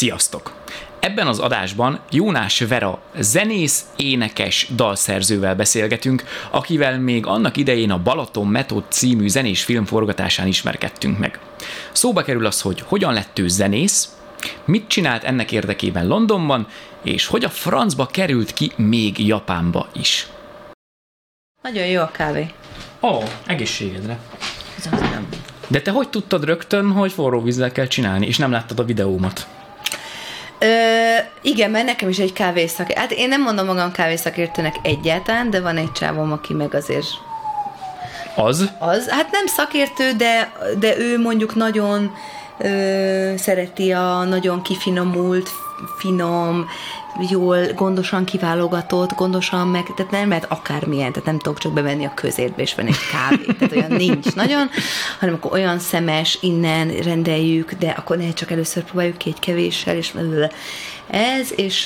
Sziasztok! Ebben az adásban Jónás Vera zenész, énekes, dalszerzővel beszélgetünk, akivel még annak idején a Balaton Metód című zenés film forgatásán ismerkedtünk meg. Szóba kerül az, hogy hogyan lett ő zenész, mit csinált ennek érdekében Londonban, és hogy a francba került ki még Japánba is. Nagyon jó a kávé. Ó, oh, egészségedre. Köszönöm. De te hogy tudtad rögtön, hogy forró vízzel kell csinálni, és nem láttad a videómat? Ö, igen, mert nekem is egy kávészak. Hát én nem mondom magam kávészakértőnek egyáltalán, de van egy csávom, aki meg azért Az? az. Hát nem szakértő, de, de ő mondjuk nagyon ö, szereti a nagyon kifinomult, finom, jól, gondosan kiválogatott, gondosan meg, tehát nem lehet akármilyen, tehát nem tudok csak bevenni a közértbe és venni egy kávét, tehát olyan nincs nagyon, hanem akkor olyan szemes, innen rendeljük, de akkor ne csak először próbáljuk ki egy kevéssel, és ez, és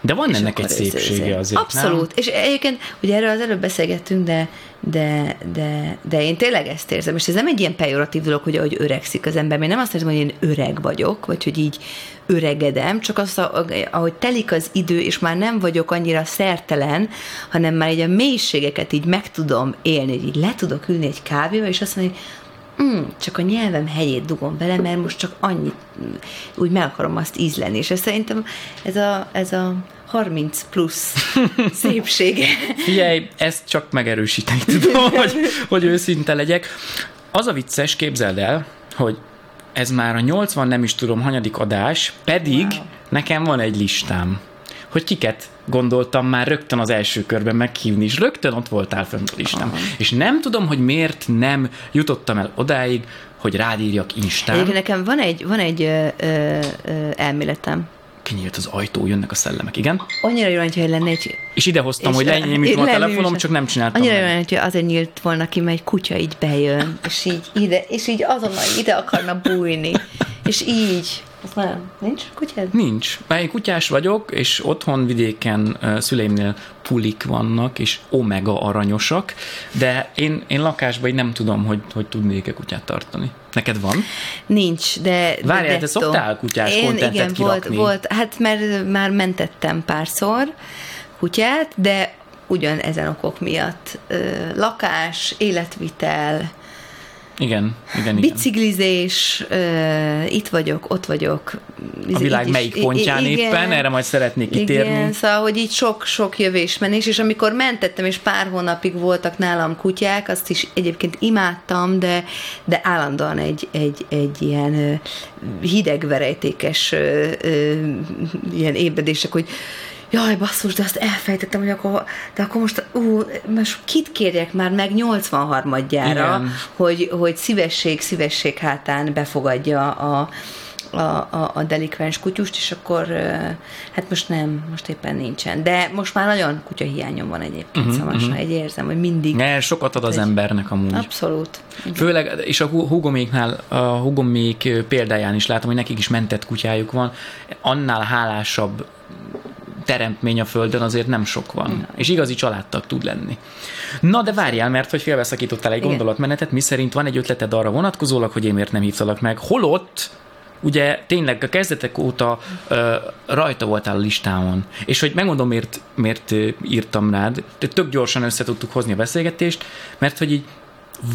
De van ennek egy szépsége azért, Abszolút. És egyébként, ugye erről az előbb beszélgettünk, de, de, de, de én tényleg ezt érzem, és ez nem egy ilyen pejoratív dolog, hogy ahogy öregszik az ember. Én nem azt érzem, hogy én öreg vagyok, vagy hogy így öregedem, csak azt, ahogy telik az idő, és már nem vagyok annyira szertelen, hanem már így a mélységeket így meg tudom élni, hogy így le tudok ülni egy kávéba, és azt mondani, mm, csak a nyelvem helyét dugom bele, mert most csak annyit, mm, úgy meg akarom azt ízleni, és ez szerintem ez a, ez a 30 plusz szépsége. Figyelj, ezt csak megerősíteni tudom, hogy, hogy őszinte legyek. Az a vicces, képzeld el, hogy ez már a 80 nem is tudom hanyadik adás, pedig Wow. nekem van egy listám, hogy kiket gondoltam már rögtön az első körben meghívni, és rögtön ott voltál fönt a listám. Aha. És nem tudom, hogy miért nem jutottam el odáig, hogy rád írjak Instán. Egyébként nekem van egy, van egy ö, ö, elméletem. Kinyílt az ajtó, jönnek a szellemek, igen. Annyira jó, hogyha lenne egy... És ide hoztam, és hogy lenyomítom a lenni telefonom, is- csak nem csináltam. Annyira jó hogyha azért nyílt volna ki, mert egy kutya így bejön, és így ide, és így azonnal ide akarna bújni. És így. Az nem. Nincs kutyád? Nincs. Bár én kutyás vagyok, és otthon vidéken szüleimnél pulik vannak, és omega aranyosak, de én, én lakásban így nem tudom, hogy, hogy tudnék-e kutyát tartani. Neked van? Nincs, de... de Várjál, te dettó. szoktál kutyás Én, kontentet igen, volt, kirakni? volt, hát mert már mentettem párszor kutyát, de ugyan ezen okok miatt. Lakás, életvitel, Igen, igen, igen. Biciklizés, ö, itt vagyok, ott vagyok. A világ is- melyik pontján i- éppen, erre majd szeretnék kitérni. Igen, szóval, hogy így sok-sok jövésmenés, és amikor mentettem, és pár hónapig voltak nálam kutyák, azt is egyébként imádtam, de, de állandóan egy, egy, egy ilyen hidegverejtékes ilyen ébredések, hogy jaj, basszus, de azt elfejtettem, hogy akkor, de akkor most, ú, most kit kérjek már meg 83-adjára, Igen. hogy, hogy szívesség, szívesség hátán befogadja a, a, a, a delikvens kutyust, és akkor hát most nem, most éppen nincsen. De most már nagyon kutya hiányom van egyébként, uh-huh, szóval most már egy érzem, hogy mindig. Ne, sokat ad az Egy- embernek amúgy. Abszolút. Főleg, és a hu- hugoméknál, a hugomék példáján is látom, hogy nekik is mentett kutyájuk van. Annál hálásabb teremtmény a földön azért nem sok van. És igazi családtag tud lenni. Na de várjál, mert hogy félbeszakítottál egy Igen. gondolatmenetet, mi szerint van egy ötleted arra vonatkozólag, hogy én miért nem hívtalak meg. Holott ugye tényleg a kezdetek óta ö, rajta voltál a listámon. És hogy megmondom, miért, miért írtam rád, de tök gyorsan össze tudtuk hozni a beszélgetést, mert hogy így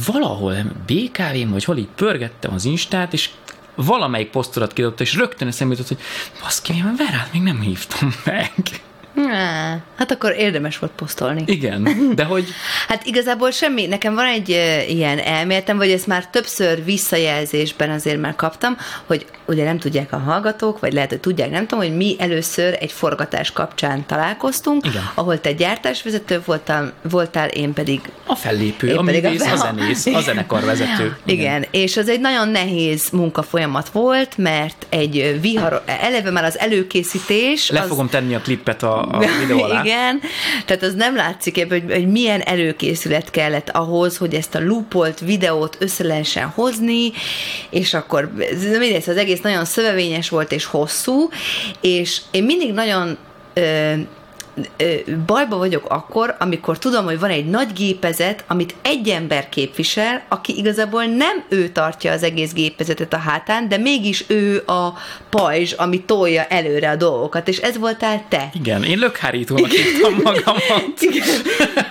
valahol BKV-n, vagy hol így pörgettem az Instát, és valamelyik posztodat kidobta, és rögtön eszembe jutott, hogy baszki, én Verát még nem hívtam meg. Hát akkor érdemes volt posztolni. Igen, de hogy Hát igazából semmi, nekem van egy ö, ilyen elméletem, vagy ezt már többször visszajelzésben azért már kaptam, hogy ugye nem tudják a hallgatók, vagy lehet, hogy tudják, nem tudom, hogy mi először egy forgatás kapcsán találkoztunk, Igen. ahol te gyártásvezető voltál, voltál, én pedig a fellépő, Én a pedig a művész, a, fel- zenész, a zenekarvezető. Igen, és ez egy nagyon nehéz munkafolyamat volt, mert egy vihar, eleve már az előkészítés... Le az, fogom tenni a klippet a, a videó alá. Igen, tehát az nem látszik ebben, hogy, hogy milyen előkészület kellett ahhoz, hogy ezt a loopolt videót össze lehessen hozni, és akkor mindegy, az egész nagyon szövevényes volt és hosszú, és én mindig nagyon ö, bajba vagyok akkor, amikor tudom, hogy van egy nagy gépezet, amit egy ember képvisel, aki igazából nem ő tartja az egész gépezetet a hátán, de mégis ő a pajzs, ami tolja előre a dolgokat, és ez voltál te. Igen, én lökhárítónak hívtam magamat. Igen.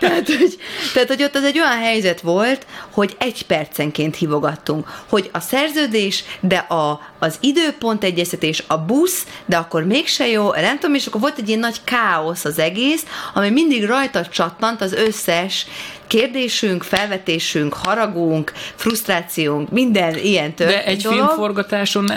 Tehát hogy, tehát, hogy ott az egy olyan helyzet volt, hogy egy percenként hívogattunk, hogy a szerződés, de a, az időpont egyeztetés, a busz, de akkor mégse jó, nem tudom, és akkor volt egy ilyen nagy káosz az egész, ami mindig rajta csattant az összes kérdésünk, felvetésünk, haragunk, frusztrációnk, minden ilyen történt De egy dolog. filmforgatáson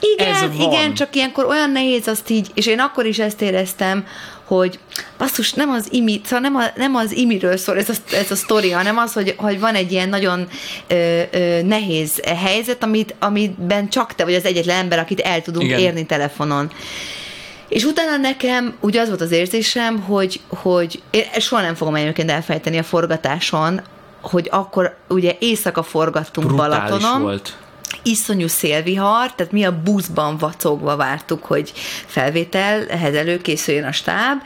igen, ez van. igen, csak ilyenkor olyan nehéz azt így, és én akkor is ezt éreztem, hogy basszus, nem az imi, szóval nem, a, nem az imiről szól ez a, ez a sztori, hanem az, hogy, hogy van egy ilyen nagyon ö, ö, nehéz helyzet, amit, amiben csak te vagy az egyetlen ember, akit el tudunk Igen. érni telefonon. És utána nekem ugye az volt az érzésem, hogy, hogy én soha nem fogom egyébként elfejteni a forgatáson, hogy akkor ugye éjszaka forgattunk Brutális Balatonon. volt iszonyú szélvihar, tehát mi a buszban vacogva vártuk, hogy felvételhez előkészüljön a stáb,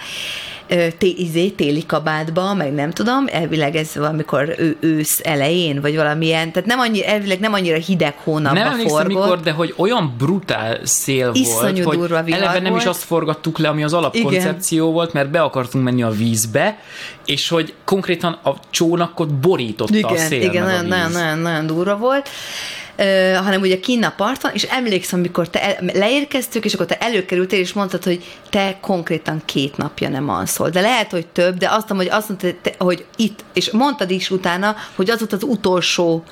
té, izé, téli kabátba, meg nem tudom, elvileg ez valamikor ő, ősz elején, vagy valamilyen, tehát nem annyi, elvileg nem annyira hideg hónapban Nem emlékszem mikor, de hogy olyan brutál szél Iszonyú volt, durva hogy eleve nem volt. is azt forgattuk le, ami az alapkoncepció Igen. volt, mert be akartunk menni a vízbe, és hogy konkrétan a csónakot borította igen, a szél Igen, nagyon, nagyon, nagyon, nagyon durva volt hanem ugye kinn a parton, és emlékszem, amikor te el, leérkeztük, és akkor te előkerültél, és mondtad, hogy te konkrétan két napja nem alszol. De lehet, hogy több, de azt mondtam, hogy azt mondtad, hogy itt, és mondtad is utána, hogy az volt az utolsó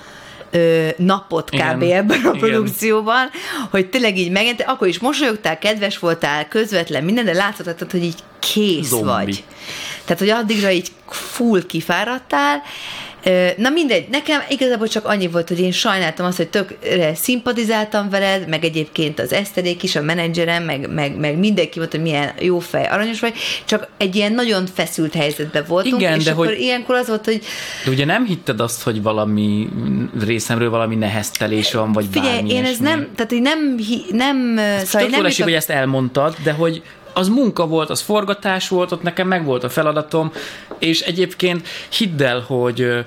ö, napot kb. Igen. ebben a produkcióban, Igen. hogy tényleg így megint, akkor is mosolyogtál, kedves voltál, közvetlen minden, de láthatod, hogy így kész Zombi. vagy. Tehát, hogy addigra így full kifáradtál, Na mindegy, nekem igazából csak annyi volt, hogy én sajnáltam azt, hogy tökre szimpatizáltam veled, meg egyébként az Eszterék is, a menedzserem, meg, meg, meg mindenki volt, hogy milyen jó fej, aranyos vagy, csak egy ilyen nagyon feszült helyzetben voltunk, Igen, és de akkor hogy, ilyenkor az volt, hogy... De ugye nem hitted azt, hogy valami részemről valami neheztelés van, vagy Figyelj, bármi én ez nem, tehát hogy nem, nem, szóval nem jutott... hogy ezt elmondtad, de hogy az munka volt, az forgatás volt, ott nekem meg volt a feladatom, és egyébként hidd el, hogy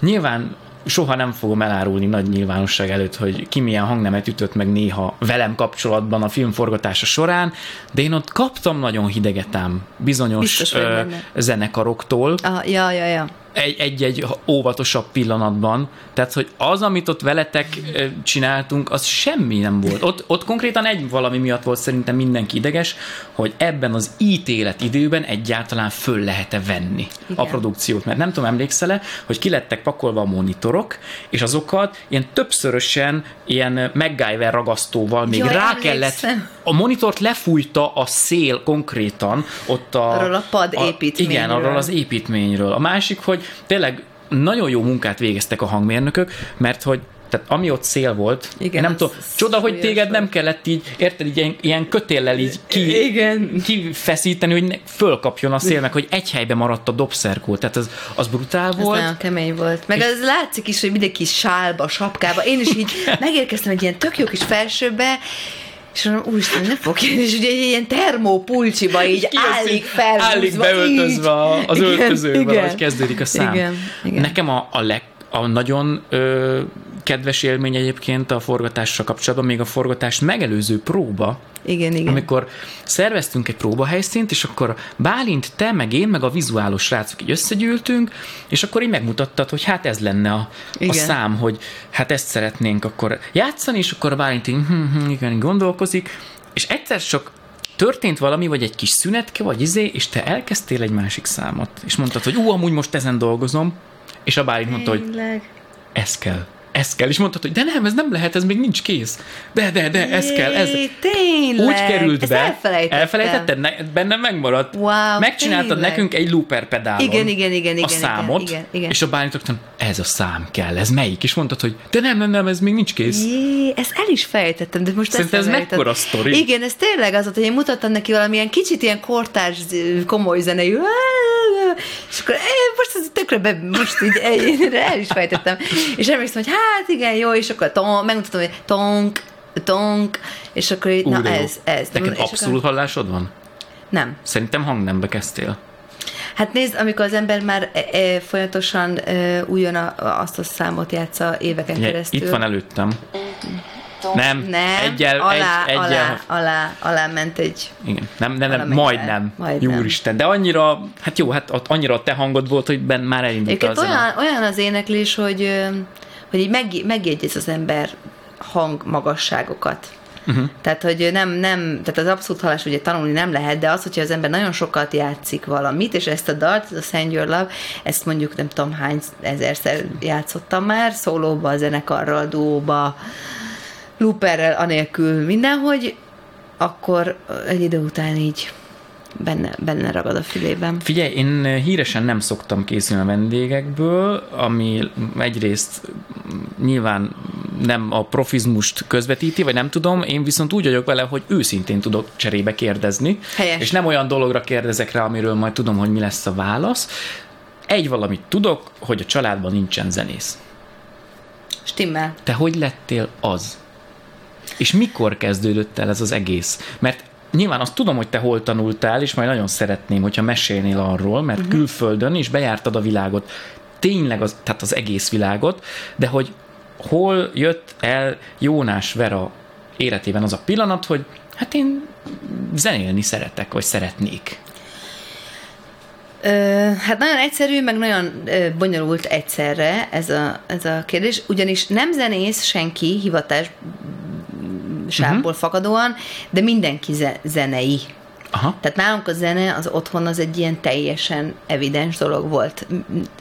nyilván soha nem fogom elárulni nagy nyilvánosság előtt, hogy ki milyen hangnemet ütött meg néha velem kapcsolatban a film forgatása során, de én ott kaptam nagyon hidegetám bizonyos Biztos, ö, zenekaroktól. Ah, ja, ja, ja egy-egy óvatosabb pillanatban. Tehát, hogy az, amit ott veletek csináltunk, az semmi nem volt. Ott, ott konkrétan egy valami miatt volt szerintem mindenki ideges, hogy ebben az ítélet időben egyáltalán föl lehet-e venni Igen. a produkciót. Mert nem tudom, emlékszel-e, hogy ki lettek pakolva a monitorok, és azokat ilyen többszörösen ilyen MacGyver ragasztóval még Jaj, rá kellett, a monitort lefújta a szél konkrétan ott a... Arról a pad építményről. igen, arról az építményről. A másik, hogy tényleg nagyon jó munkát végeztek a hangmérnökök, mert hogy tehát ami ott szél volt, Igen, nem tudom, csoda, hogy téged volt. nem kellett így, érted, így ilyen, ilyen kötéllel így ki, Igen. kifeszíteni, hogy fölkapjon a szél, meg hogy egy helyben maradt a dobszerkó, tehát az, az brutál volt. Ez nagyon kemény volt. Meg az látszik is, hogy mindenki sálba, sapkába. Én is így megérkeztem egy ilyen tök jó kis felsőbe, és mondom, úristen, ne fog jönni, és ugye egy ilyen termópulcsiba így állik fel. Állik beöltözve az igen, öltözőbe, igen, hogy kezdődik a szám. Igen, igen. Nekem a, a, leg, a nagyon ö, kedves élmény egyébként a forgatással kapcsolatban, még a forgatást megelőző próba, igen, igen. Amikor szerveztünk egy próbahelyszínt, és akkor Bálint, te, meg én, meg a vizuálos srácok így összegyűltünk, és akkor így megmutattad, hogy hát ez lenne a, a szám, hogy hát ezt szeretnénk akkor játszani, és akkor Bálint így, hm, hm, igen, gondolkozik, és egyszer csak történt valami, vagy egy kis szünetke, vagy izé, és te elkezdtél egy másik számot, és mondtad, hogy ú, amúgy most ezen dolgozom, és a Bálint mondta, hogy ez kell ez kell, és mondtad, hogy de nem, ez nem lehet, ez még nincs kész. De, de, de, ez kell, ez. Tényleg? Úgy került Ezt be. Elfelejtettem. Elfelejtetted? Ne, bennem megmaradt. Wow, Megcsináltad tényleg? nekünk egy looper pedálon. Igen, igen, igen, igen. A számot, igen, igen. és a bányítottam, ez a szám kell, ez melyik? És mondtad, hogy de nem, nem, nem, ez még nincs kész. Jé, ezt el is fejtettem, de most Szerintem ez mekkora sztori? Igen, ez tényleg az volt, hogy én mutattam neki valamilyen kicsit ilyen kortárs, komoly zenei, és akkor most ez tökre be, most így el is fejtettem. És emlékszem, hogy hát igen, jó, és akkor ton, megmutatom, hogy tonk, tonk, és akkor így, Ú, na ez, ez. Neked abszolút akkor... hallásod van? Nem. Szerintem hangnembe kezdtél. Hát nézd, amikor az ember már e, e, folyamatosan e, újon a, azt a számot játsza éveken Ugye, keresztül. Itt van előttem. Nem, Nem, egyel, alá, egy, egyel, alá, alá, alá ment egy... Igen, nem, nem, nem majdnem. Majdnem. Júristen, de annyira, hát jó, hát annyira a te hangod volt, hogy ben már elindult az olyan, olyan az éneklés, hogy, hogy így meg, megjegyez az ember hang magasságokat. Uh-huh. Tehát, hogy nem, nem, tehát az abszolút hallás ugye tanulni nem lehet, de az, hogyha az ember nagyon sokat játszik valamit, és ezt a dalt, ez a Send Your Love, ezt mondjuk nem tudom hány ezerszer játszottam már, szólóba, zenekarral, duóba, looperrel, anélkül mindenhogy, akkor egy idő után így benne, benne ragad a fülében. Figyelj, én híresen nem szoktam készülni a vendégekből, ami egyrészt nyilván nem a profizmust közvetíti, vagy nem tudom, én viszont úgy vagyok vele, hogy őszintén tudok cserébe kérdezni, Helyes. és nem olyan dologra kérdezek rá, amiről majd tudom, hogy mi lesz a válasz. Egy valamit tudok, hogy a családban nincsen zenész. Stimmel. Te hogy lettél az? És mikor kezdődött el ez az egész? Mert nyilván azt tudom, hogy te hol tanultál, és majd nagyon szeretném, hogyha mesélnél arról, mert uh-huh. külföldön is bejártad a világot, tényleg az, tehát az egész világot, de hogy hol jött el Jónás Vera életében az a pillanat, hogy hát én zenélni szeretek, vagy szeretnék. Ö, hát nagyon egyszerű, meg nagyon ö, bonyolult egyszerre ez a, ez a kérdés, ugyanis nem zenész senki hivatás sából uh-huh. fakadóan, de mindenki ze- zenei. Aha. Tehát nálunk a zene az otthon az egy ilyen teljesen evidens dolog volt.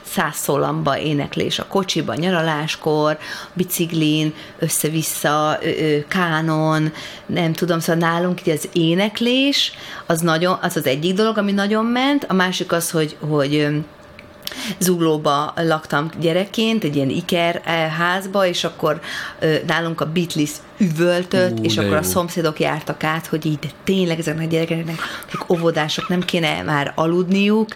Száz szólamba éneklés a kocsiban, nyaraláskor, biciklin, össze-vissza, kánon, nem tudom, szóval nálunk így az éneklés az nagyon, az az egyik dolog, ami nagyon ment, a másik az, hogy, hogy Zuglóba laktam gyerekként, egy ilyen iker eh, házba, és akkor nálunk a Beatles üvöltött, Ú, és akkor a jó. szomszédok jártak át, hogy így tényleg ezeknek a gyerekeknek, akik óvodások, nem kéne már aludniuk,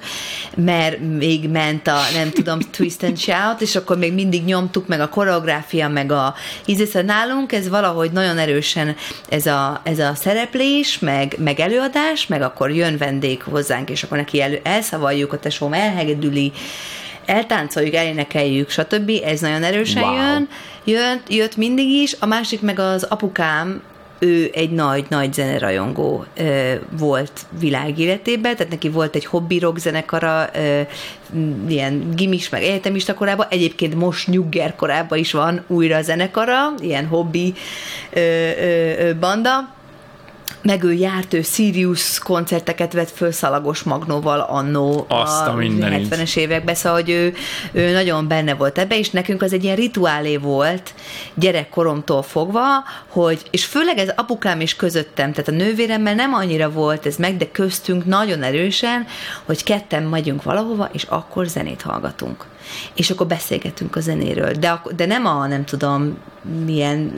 mert még ment a, nem tudom, twist and shout, és akkor még mindig nyomtuk meg a koreográfia, meg a ízé, szóval nálunk ez valahogy nagyon erősen ez a, ez a szereplés, meg, meg előadás, meg akkor jön vendég hozzánk, és akkor neki elő, elszavaljuk, a tesóm elhegedüli, eltáncoljuk, elénekeljük, stb. Ez nagyon erősen Wow. jön, jön, jött mindig is, a másik meg az apukám, ő egy nagy-nagy zenerajongó ö, volt világéletében, tehát neki volt egy hobbi rock zenekara, ö, ilyen gimis, meg egyetemista korában, egyébként most nyugger korában is van újra zenekara, ilyen hobbi ö, ö, ö, banda, meg ő járt, ő Sirius koncerteket vett föl Szalagos Magnóval annó Azt a mindenit. 70-es években, szóval hogy ő, ő nagyon benne volt ebbe, és nekünk az egy ilyen rituálé volt gyerekkoromtól fogva, hogy, és főleg ez apukám is közöttem, tehát a nővéremmel nem annyira volt ez meg, de köztünk nagyon erősen, hogy ketten megyünk valahova, és akkor zenét hallgatunk. És akkor beszélgetünk a zenéről. De, de nem a, nem tudom, milyen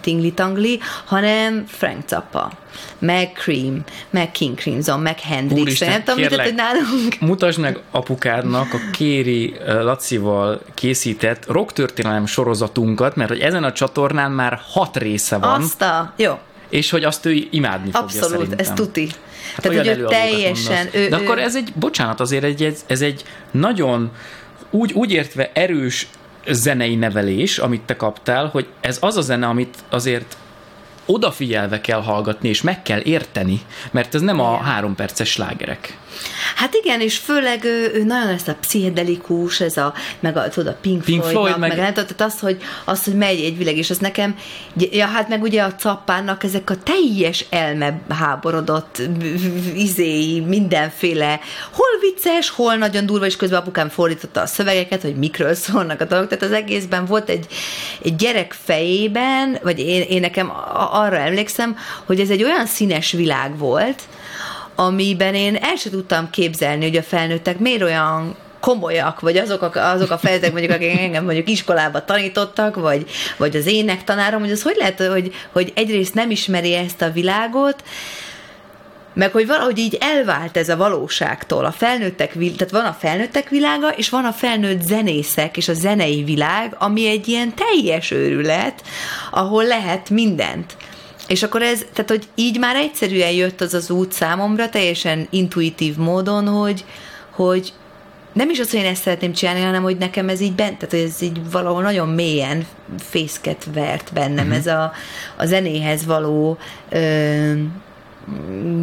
tingli-tangli, hanem Frank Zappa, meg Cream, meg King Crimson, meg Hendrix. Úristen, nem tudom, mit kérlek. hogy nálunk. Mutasd meg apukádnak a Kéri Lacival készített rocktörténelem sorozatunkat, mert hogy ezen a csatornán már hat része van, Azt a... Jó, és hogy azt ő imádni fogja abszolút, ez tuti. Hát Tehát, hogy ő teljesen... mondasz. Ő, De ő, akkor ez egy, bocsánat, azért egy, ez egy nagyon úgy, úgy értve erős zenei nevelés, amit te kaptál, hogy ez az a zene, amit azért odafigyelve kell hallgatni, és meg kell érteni, mert ez nem a három perces slágerek. Hát igen, és főleg ő, ő nagyon ezt a pszichedelikus, ez a, meg a, tudod, a Pink, Pink Floyd, meg, meg- nem tehát az, hogy, az, hogy megy egy világ, és az nekem, ja, hát meg ugye a cappának ezek a teljes elme háborodott izéi, mindenféle, hol vicces, hol nagyon durva, és közben apukám fordította a szövegeket, hogy mikről szólnak a dolgok, tehát az egészben volt egy, egy gyerek fejében, vagy én, én nekem arra emlékszem, hogy ez egy olyan színes világ volt, amiben én el sem tudtam képzelni, hogy a felnőttek miért olyan komolyak, vagy azok a, azok a felnőttek, mondjuk, akik engem mondjuk iskolába tanítottak, vagy, vagy az énektanárom, hogy az hogy lehet, hogy, hogy egyrészt nem ismeri ezt a világot, meg hogy valahogy így elvált ez a valóságtól. A felnőttek, tehát van a felnőttek világa, és van a felnőtt zenészek, és a zenei világ, ami egy ilyen teljes őrület, ahol lehet mindent. És akkor ez, tehát hogy így már egyszerűen jött az az út számomra, teljesen intuitív módon, hogy, hogy nem is az, hogy én ezt szeretném csinálni, hanem hogy nekem ez így bent, tehát ez így valahol nagyon mélyen fészket vert bennem, uh-huh. ez a, a zenéhez való ö,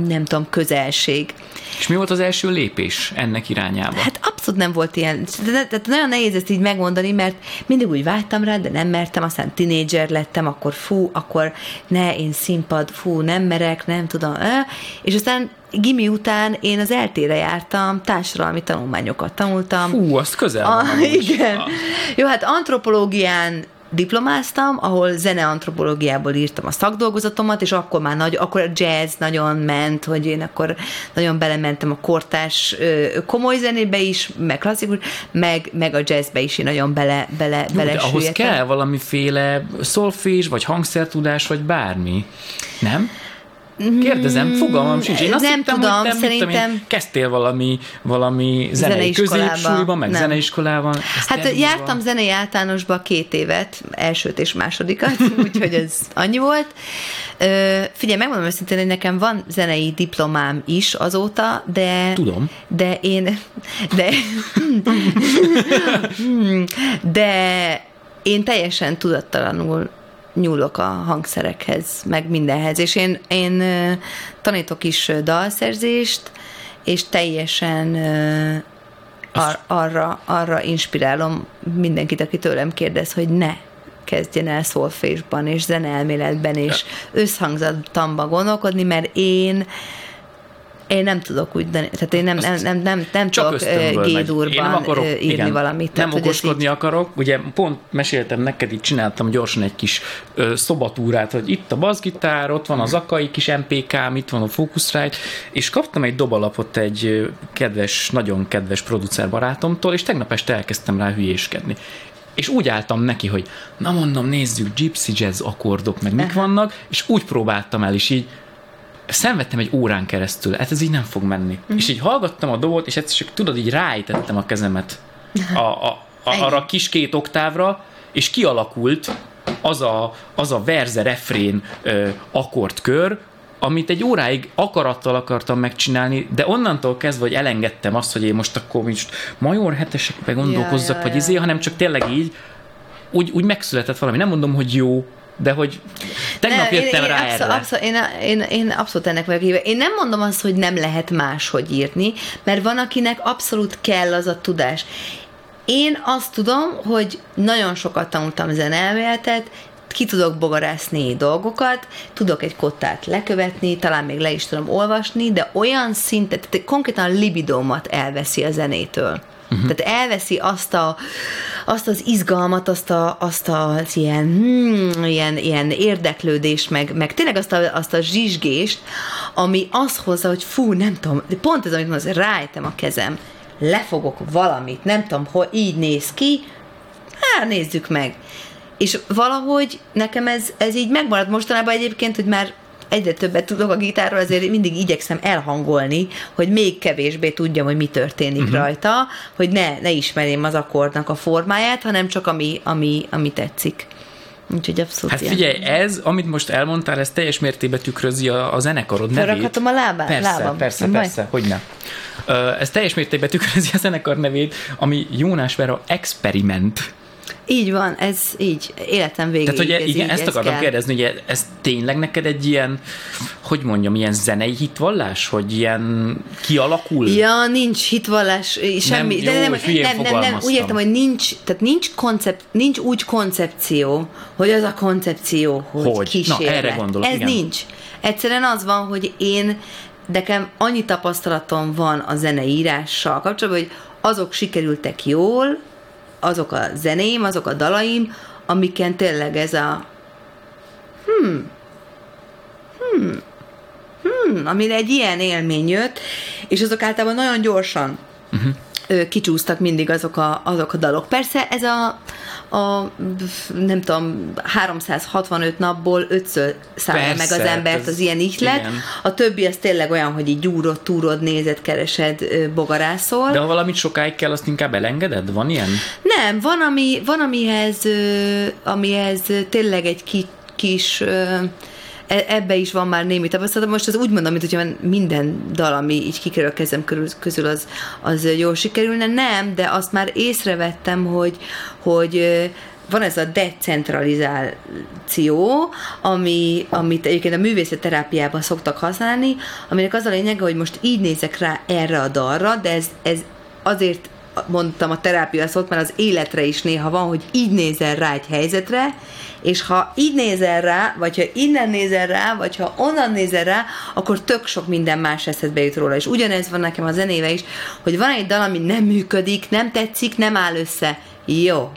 nem tudom, közelség. És mi volt az első lépés ennek irányába? Hát abszolút nem volt ilyen. Tehát nagyon nehéz ezt így megmondani, mert mindig úgy vágytam rá, de nem mertem, aztán tinédzser lettem, akkor fú, akkor ne, én színpad, fú, nem merek, nem tudom. És aztán gimi után én az eltére jártam, társadalmi tanulmányokat tanultam. Fú, azt közel van. A, igen. Ah. Jó, hát antropológián diplomáztam, ahol zeneantropológiából írtam a szakdolgozatomat, és akkor már nagy, akkor a jazz nagyon ment, hogy én akkor nagyon belementem a kortás komoly zenébe is, meg klasszikus, meg, meg a jazzbe is én nagyon bele, bele, Jó, bele ahhoz kell valamiféle szolfés, vagy hangszertudás, vagy bármi, nem? Kérdezem, fogalmam sincs. Én azt nem hittem, tudom, hogy te, szerintem... Mit, kezdtél valami, valami zenei középsúlyban, meg nem. zeneiskolában. Hát jártam van. zenei általánosba két évet, elsőt és másodikat, úgyhogy ez annyi volt. Ö, figyelj, megmondom őszintén, hogy nekem van zenei diplomám is azóta, de... Tudom. De én... De... de én teljesen tudattalanul nyúlok a hangszerekhez, meg mindenhez. És én, én tanítok is dalszerzést, és teljesen ar- arra, arra inspirálom mindenkit, aki tőlem kérdez, hogy ne kezdjen el szolfésban, és zeneelméletben, és összhangzatamba gondolkodni, mert én én nem tudok úgy, de, tehát én nem, nem, nem, nem, nem Csak tudok gédúrban akarok, írni igen, valamit. Tehát, nem okoskodni így... akarok, ugye pont meséltem neked, itt csináltam gyorsan egy kis ö, szobatúrát, hogy itt a bassgitár, ott van az akai kis MPK, itt van a Focusrite, és kaptam egy dobalapot egy kedves, nagyon kedves producer barátomtól, és tegnap este elkezdtem rá hülyéskedni. És úgy álltam neki, hogy na mondom, nézzük, gypsy jazz akkordok, meg mik vannak, és úgy próbáltam el, és így szenvedtem egy órán keresztül, hát ez így nem fog menni. Mm. És így hallgattam a dolgot, és egyszer csak tudod, így ráítettem a kezemet a, a, a, arra a kis két oktávra, és kialakult az a, az a verze refrén ö, akkordkör, amit egy óráig akarattal akartam megcsinálni, de onnantól kezdve, hogy elengedtem azt, hogy én most akkor most major hetesekbe gondolkozzak, ja, ja, vagy izé, hanem csak tényleg így, úgy, úgy megszületett valami. Nem mondom, hogy jó, de hogy tegnap ne, jöttem én, rá abszol, erre. Abszol, én, én, én abszolút ennek vagyok híve. Én nem mondom azt, hogy nem lehet máshogy írni, mert van, akinek abszolút kell az a tudás. Én azt tudom, hogy nagyon sokat tanultam zeneelméletet, ki tudok bogarászni dolgokat, tudok egy kottát lekövetni, talán még le is tudom olvasni, de olyan szintet, tehát konkrétan libidómat elveszi a zenétől. Uh-huh. Tehát elveszi azt, a, azt az izgalmat, azt, a, azt az ilyen, hmm, ilyen, ilyen érdeklődést, meg, meg tényleg azt a, azt a zsizsgést, ami azt hozza, hogy fú, nem tudom, de pont ez, amit mondom, rájtem a kezem, lefogok valamit, nem tudom, hogy így néz ki, hát nézzük meg. És valahogy nekem ez, ez így megmaradt mostanában egyébként, hogy már egyre többet tudok a gitárról, azért mindig igyekszem elhangolni, hogy még kevésbé tudjam, hogy mi történik uh-huh. rajta, hogy ne, ne ismerjem az akkordnak a formáját, hanem csak ami, ami, ami tetszik. Úgyhogy abszolút Hát figyelj, ilyen. ez, amit most elmondtál, ez teljes mértékben tükrözi a, a zenekarod nevét. Felrakhatom a lábá, persze, lábam. Persze, Nem persze, hogy ne. Ez teljes mértékben tükrözi a zenekar nevét, ami Jónás Vera Experiment. Így van, ez így, életem végéig. Tehát, hogy ez igen, így, ezt ez akartam kell. kérdezni, hogy ez tényleg neked egy ilyen, hogy mondjam, ilyen zenei hitvallás, hogy ilyen kialakul? Ja, nincs hitvallás, semmi. Nem, de jó, nem, nem, nem, nem, úgy értem, hogy nincs, tehát nincs, koncept, nincs úgy koncepció, hogy az a koncepció, hogy, hogy? kísérlet. Na, erre gondolok, Ez igen. nincs. Egyszerűen az van, hogy én, nekem annyi tapasztalatom van a zeneírással kapcsolatban, hogy azok sikerültek jól, azok a zenéim, azok a dalaim, amiken tényleg ez a hmm, hmm, hmm, amire egy ilyen élmény jött, és azok általában nagyon gyorsan uh-huh kicsúsztak mindig azok a, azok a dalok. Persze ez a, a nem tudom, 365 napból ötször szállja meg az embert az ilyen ihlet. Igen. A többi az tényleg olyan, hogy így gyúrod, túrod, nézed, keresed, bogarászol. De ha valamit sokáig kell, azt inkább elengeded? Van ilyen? Nem, van, ami, van amihez, amihez tényleg egy ki, kis ebbe is van már némi tapasztalat. Most az úgy mondom, mint hogyha minden dal, ami így kikerül a kezem körül, közül, az, az jól sikerülne. Nem, de azt már észrevettem, hogy, hogy van ez a decentralizáció, ami, amit egyébként a művészetterápiában szoktak használni, aminek az a lényege, hogy most így nézek rá erre a dalra, de ez, ez azért mondtam a terápia szót, mert az életre is néha van, hogy így nézel rá egy helyzetre, és ha így nézel rá, vagy ha innen nézel rá, vagy ha onnan nézel rá, akkor tök sok minden más eszedbe jut róla. És ugyanez van nekem a zenével is, hogy van egy dal, ami nem működik, nem tetszik, nem áll össze. Jó,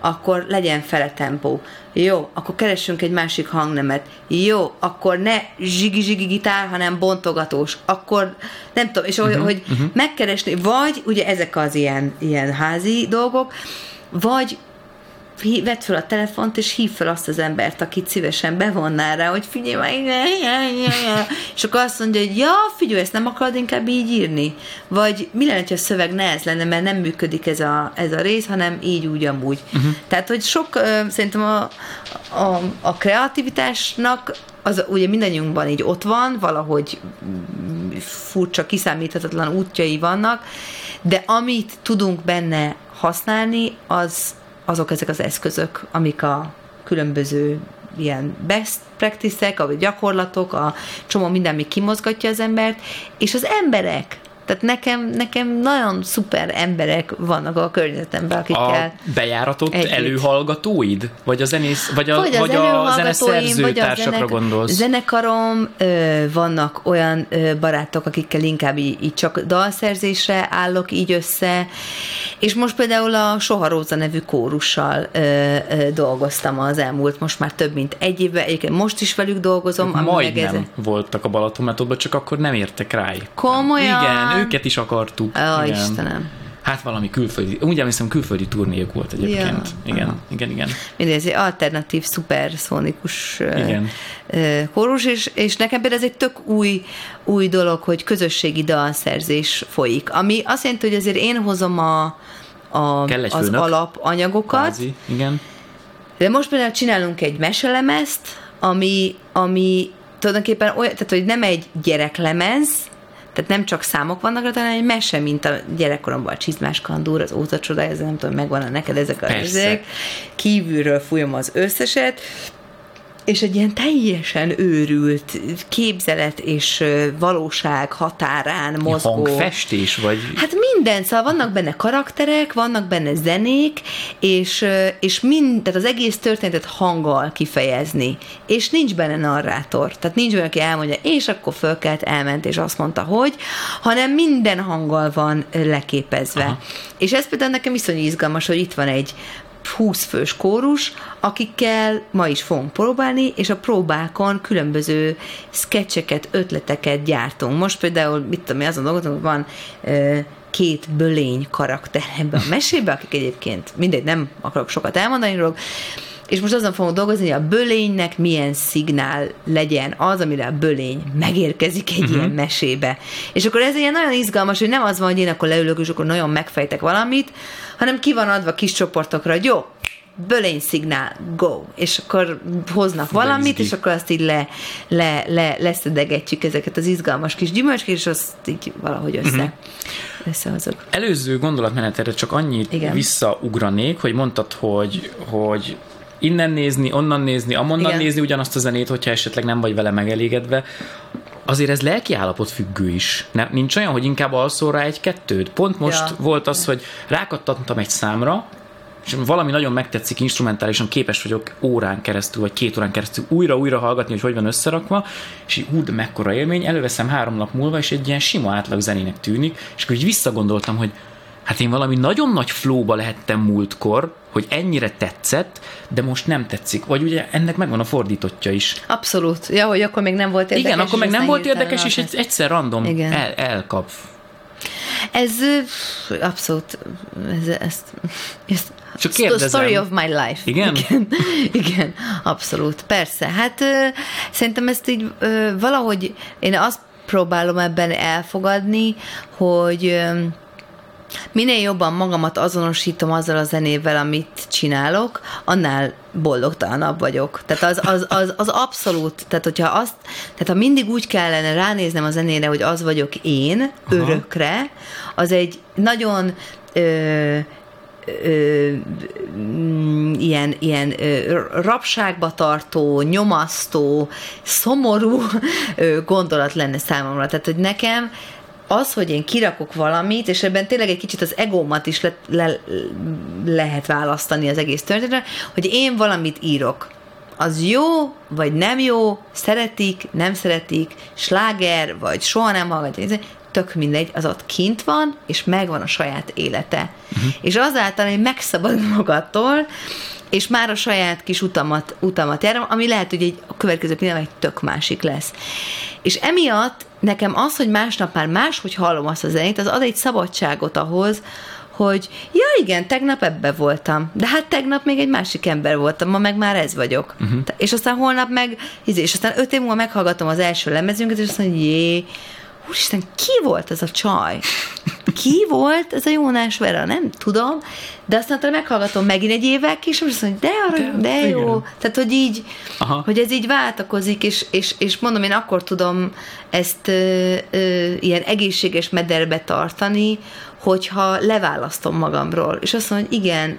akkor legyen fele tempó. Jó, akkor keressünk egy másik hangnemet. Jó, akkor ne zsigi-zsigi gitár, hanem bontogatós. Akkor nem tudom, és uh-huh, hogy uh-huh. megkeresni, vagy ugye ezek az ilyen, ilyen házi dolgok, vagy vedd fel a telefont, és hív fel azt az embert, akit szívesen bevonnál rá, hogy figyelj már, és akkor azt mondja, hogy ja, figyelj, ezt nem akarod inkább így írni? Vagy mi lenne, ha a szöveg ne ez lenne, mert nem működik ez a, ez a rész, hanem így, úgy, amúgy. Uh-huh. Tehát, hogy sok, szerintem a, a, a kreativitásnak az ugye mindannyiunkban így ott van, valahogy furcsa, kiszámíthatatlan útjai vannak, de amit tudunk benne használni, az azok ezek az eszközök, amik a különböző ilyen best practice-ek, a gyakorlatok, a csomó minden, ami kimozgatja az embert, és az emberek, tehát nekem, nekem nagyon szuper emberek vannak a környezetemben, akikkel... A bejáratott együtt. előhallgatóid? Vagy a zenész, vagy a, vagy, vagy a zeneszerző vagy a zenek, gondolsz? Zenekarom, ö, vannak olyan ö, barátok, akikkel inkább így, így csak dalszerzésre állok így össze, és most például a Soha Róza nevű kórussal ö, ö, dolgoztam az elmúlt, most már több mint egy évben, egyébként most is velük dolgozom. Majdnem ez... voltak a Balaton csak akkor nem értek rá. Komolyan? Igen, őket is akartuk. Ó, igen. Istenem. Hát valami külföldi, úgy emlékszem külföldi turnéjuk volt egyébként. Ja. Igen, Aha. igen, igen. Mindegy, ez egy alternatív, szuperszónikus igen. kórus, és, és nekem például ez egy tök új, új dolog, hogy közösségi dalszerzés folyik. Ami azt jelenti, hogy azért én hozom a, a, az főnök, alapanyagokat. Kvázi, igen. De most például csinálunk egy meselemezt, ami, ami tulajdonképpen olyan, tehát hogy nem egy gyereklemez, tehát nem csak számok vannak rá, hanem egy mese, mint a gyerekkoromban a csizmás kandúr, az óta csodája, ez nem tudom, megvan a neked ezek a ezek. Kívülről fújom az összeset, és egy ilyen teljesen őrült képzelet és valóság határán mozgó. Hangfestés, vagy? Hát minden, szóval vannak benne karakterek, vannak benne zenék, és, és mind, tehát az egész történetet hanggal kifejezni. És nincs benne narrátor. Tehát nincs olyan, aki elmondja, és akkor fölkelt, elment, és azt mondta, hogy, hanem minden hanggal van leképezve. Aha. És ez például nekem iszonyú izgalmas, hogy itt van egy 20 fős kórus, akikkel ma is fogunk próbálni, és a próbákon különböző sketcheket, ötleteket gyártunk. Most például, mit tudom, azon dolgozom, hogy van két bölény karakter ebben a mesébe, akik egyébként mindegy, nem akarok sokat elmondani róluk, és most azon fogunk dolgozni, hogy a bölénynek milyen szignál legyen az, amire a bölény megérkezik egy uh-huh. ilyen mesébe. És akkor ez ilyen nagyon izgalmas, hogy nem az van, hogy én akkor leülök, és akkor nagyon megfejtek valamit, hanem ki van adva kis csoportokra, hogy jó, bölény szignál, go! És akkor hoznak valamit, és akkor azt így le, le, le, leszedegetjük ezeket az izgalmas kis gyümölcskét, és azt így valahogy össze. Uh-huh összehozok. Előző gondolatmenetre csak annyit Igen. visszaugranék, hogy mondtad, hogy, hogy innen nézni, onnan nézni, amonnan Igen. nézni ugyanazt a zenét, hogyha esetleg nem vagy vele megelégedve, azért ez lelki állapot függő is. Nem, nincs olyan, hogy inkább alszol rá egy-kettőt. Pont most ja. volt az, hogy rákattantam egy számra, és valami nagyon megtetszik instrumentálisan, képes vagyok órán keresztül, vagy két órán keresztül újra-újra hallgatni, hogy hogy van összerakva, és így hú, de mekkora élmény, előveszem három nap múlva, és egy ilyen sima átlag zenének tűnik, és akkor így visszagondoltam, hogy hát én valami nagyon nagy flóba lehettem múltkor, hogy ennyire tetszett, de most nem tetszik. Vagy ugye ennek megvan a fordítottja is. Abszolút. Ja, hogy akkor még nem volt érdekes. Igen, akkor meg nem volt érdekes, és egy, egyszer random Igen. El, elkap. Ez abszolút, ez, ezt, ezt csak kérdezem. Story of my life. Igen? Igen, igen abszolút, persze. Hát szerintem ezt így valahogy én azt próbálom ebben elfogadni, hogy minél jobban magamat azonosítom azzal a zenével, amit csinálok, annál boldogtalanabb vagyok. Tehát az, az, az, az abszolút, tehát hogyha azt, tehát ha mindig úgy kellene ránéznem a zenére, hogy az vagyok én, Aha. örökre, az egy nagyon ö, ö, mm, ilyen, ilyen ö, rabságba tartó, nyomasztó, szomorú ö, gondolat lenne számomra. Tehát, hogy nekem az, hogy én kirakok valamit, és ebben tényleg egy kicsit az egómat is le, le, lehet választani az egész történetre, hogy én valamit írok. Az jó, vagy nem jó, szeretik, nem szeretik, sláger, vagy soha nem hallgatja, tök mindegy, az ott kint van, és megvan a saját élete. Uh-huh. És azáltal én megszabadulok magadtól, és már a saját kis utamat, utamat járom, ami lehet, hogy egy a következő pillanatban egy tök másik lesz. És emiatt nekem az, hogy másnap már máshogy hallom azt a zenét, az ad egy szabadságot ahhoz, hogy ja igen, tegnap ebbe voltam, de hát tegnap még egy másik ember voltam, ma meg már ez vagyok. Uh-huh. És aztán holnap meg, és aztán öt év múlva meghallgatom az első lemezünket, és azt mondom, jé, úristen, ki volt ez a csaj? Ki volt ez a Jónás Vera? Nem tudom, de aztán meghallgatom megint egy évvel később, és azt mondom, de, arra, de, de jó. Igen. Tehát, hogy így, Aha. hogy ez így váltakozik, és, és, és mondom, én akkor tudom ezt ö, ö, ilyen egészséges mederbe tartani, hogyha leválasztom magamról, és azt mondom, hogy igen,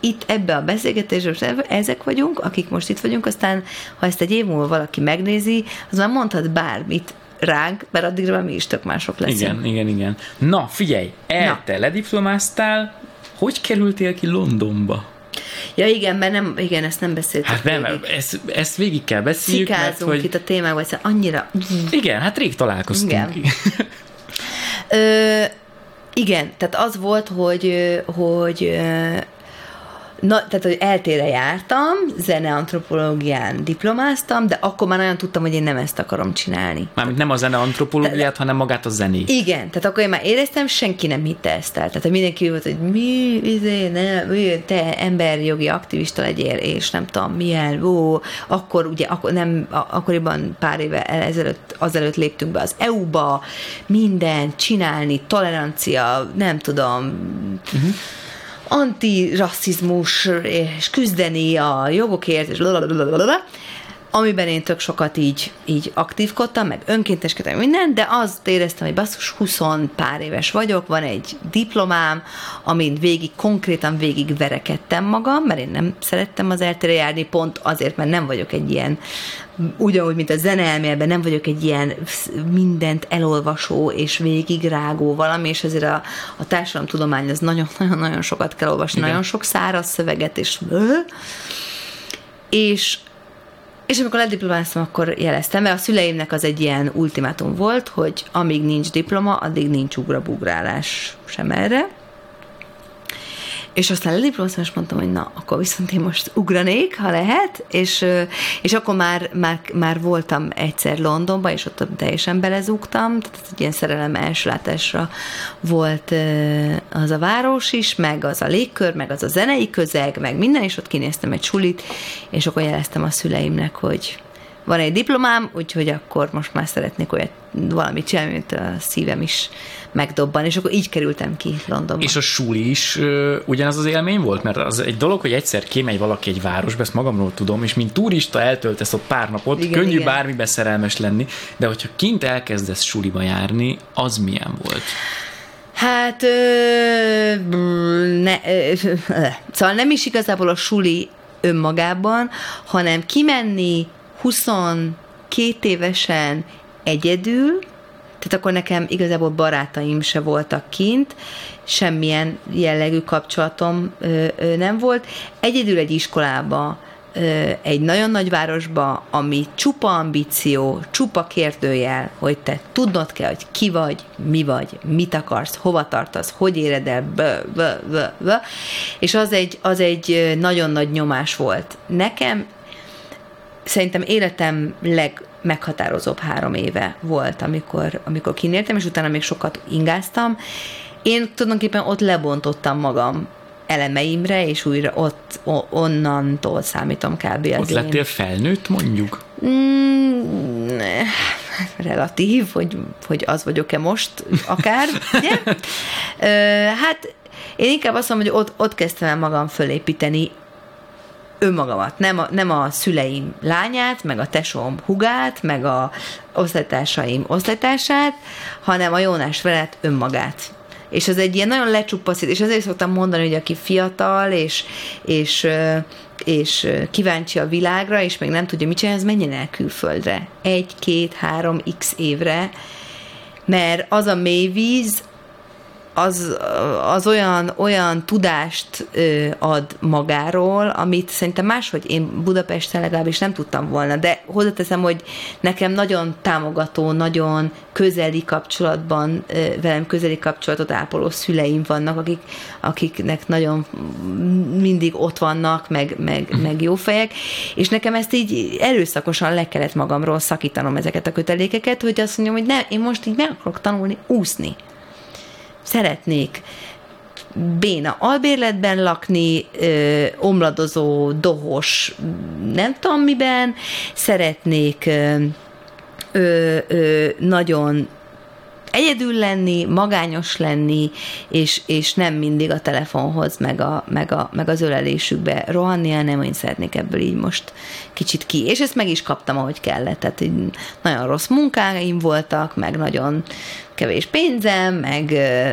itt ebbe a beszélgetésbe ezek vagyunk, akik most itt vagyunk, aztán ha ezt egy év múlva valaki megnézi, az már mondhat bármit, ránk, mert addigra már mi is tök mások leszünk. Igen, igen, igen. Na, figyelj, el te lediplomáztál, hogy kerültél ki Londonba? Ja igen, mert nem, igen, ezt nem beszéltük Hát nem, végig. ezt, ezt végig kell beszéljük, Szikázunk mert, hogy... itt a témában, hogy annyira... Igen, hát rég találkoztunk. Igen. Ö, igen, tehát az volt, hogy, hogy Na, tehát, hogy eltére jártam, zeneantropológián diplomáztam, de akkor már nagyon tudtam, hogy én nem ezt akarom csinálni. Mármint nem a zeneantropológiát, hanem magát a zenét. Igen, tehát akkor én már éreztem, senki nem hitte ezt el. Tehát mindenki volt, hogy mi, izé, ne, mi, te emberjogi aktivista legyél, és nem tudom, milyen, ó, akkor ugye, akkor nem, akkoriban pár éve ezelőtt, azelőtt léptünk be az EU-ba, mindent csinálni, tolerancia, nem tudom, uh-huh antirasszizmus, és küzdeni a jogokért, és blablabla, amiben én tök sokat így, így aktívkodtam, meg önkénteskedtem minden, de azt éreztem, hogy basszus, 20 pár éves vagyok, van egy diplomám, amin végig, konkrétan végig verekedtem magam, mert én nem szerettem az eltére járni, pont azért, mert nem vagyok egy ilyen ugyanúgy, mint a zeneelmélben nem vagyok egy ilyen mindent elolvasó és végigrágó valami, és ezért a, a társadalomtudomány az nagyon-nagyon sokat kell olvasni, Igen. nagyon sok száraz szöveget, és és és amikor lediplomáztam, akkor jeleztem, mert a szüleimnek az egy ilyen ultimátum volt, hogy amíg nincs diploma, addig nincs ugrabugrálás sem erre. És aztán lediplomáztam, és mondtam, hogy na, akkor viszont én most ugranék, ha lehet, és, és akkor már, már, már voltam egyszer Londonban, és ott teljesen belezúgtam, tehát egy ilyen szerelem első látásra volt az a város is, meg az a légkör, meg az a zenei közeg, meg minden, és ott kinéztem egy sulit, és akkor jeleztem a szüleimnek, hogy van egy diplomám, úgyhogy akkor most már szeretnék olyat valamit csinálni, mint a szívem is megdobban, és akkor így kerültem ki Londonba. És a suli is uh, ugyanaz az élmény volt? Mert az egy dolog, hogy egyszer kimegy valaki egy városba, ezt magamról tudom, és mint turista eltöltesz ott pár napot, igen, könnyű igen. bármibe szerelmes lenni, de hogyha kint elkezdesz suliba járni, az milyen volt? Hát, ö, ne, ö, szóval nem is igazából a suli önmagában, hanem kimenni 22 évesen egyedül, tehát akkor nekem igazából barátaim se voltak kint, semmilyen jellegű kapcsolatom ö, ö, nem volt. Egyedül egy iskolába, egy nagyon nagy városba, ami csupa ambíció, csupa kérdőjel, hogy te tudnod kell, hogy ki vagy, mi vagy, mit akarsz, hova tartasz, hogy éred el, bö, bö, bö, bö. és az egy, az egy nagyon nagy nyomás volt. Nekem szerintem életem legmeghatározóbb három éve volt, amikor, amikor kinéltem, és utána még sokat ingáztam. Én tulajdonképpen ott lebontottam magam elemeimre, és újra ott onnantól számítom kb. Az ott lettél felnőtt, mondjuk? Mm, relatív, hogy, hogy az vagyok-e most, akár, ugye? hát én inkább azt mondom, hogy ott, ott kezdtem el magam fölépíteni önmagamat, nem a, nem a szüleim lányát, meg a tesóm hugát, meg a osztálytársaim osztálytársát, hanem a Jónás Velet önmagát. És ez egy ilyen nagyon lecsupaszít, és ezért szoktam mondani, hogy aki fiatal, és, és és kíváncsi a világra, és még nem tudja, mit csinálni, az menjen el külföldre. Egy, két, három, x évre, mert az a mélyvíz, az, az olyan, olyan tudást ö, ad magáról, amit szerintem máshogy én Budapesten legalábbis nem tudtam volna, de hozzáteszem, hogy nekem nagyon támogató, nagyon közeli kapcsolatban, ö, velem közeli kapcsolatot ápoló szüleim vannak, akik, akiknek nagyon mindig ott vannak, meg, meg, mhm. meg jó fejek, és nekem ezt így erőszakosan le kellett magamról szakítanom ezeket a kötelékeket, hogy azt mondjam, hogy ne, én most így meg akarok tanulni úszni szeretnék béna albérletben lakni, ö, omladozó, dohos, nem tudom miben, szeretnék ö, ö, nagyon egyedül lenni, magányos lenni, és, és nem mindig a telefonhoz, meg, a, meg, a, meg az ölelésükbe rohanni, hanem én szeretnék ebből így most kicsit ki. És ezt meg is kaptam, ahogy kellett. Tehát így nagyon rossz munkáim voltak, meg nagyon kevés pénzem, meg,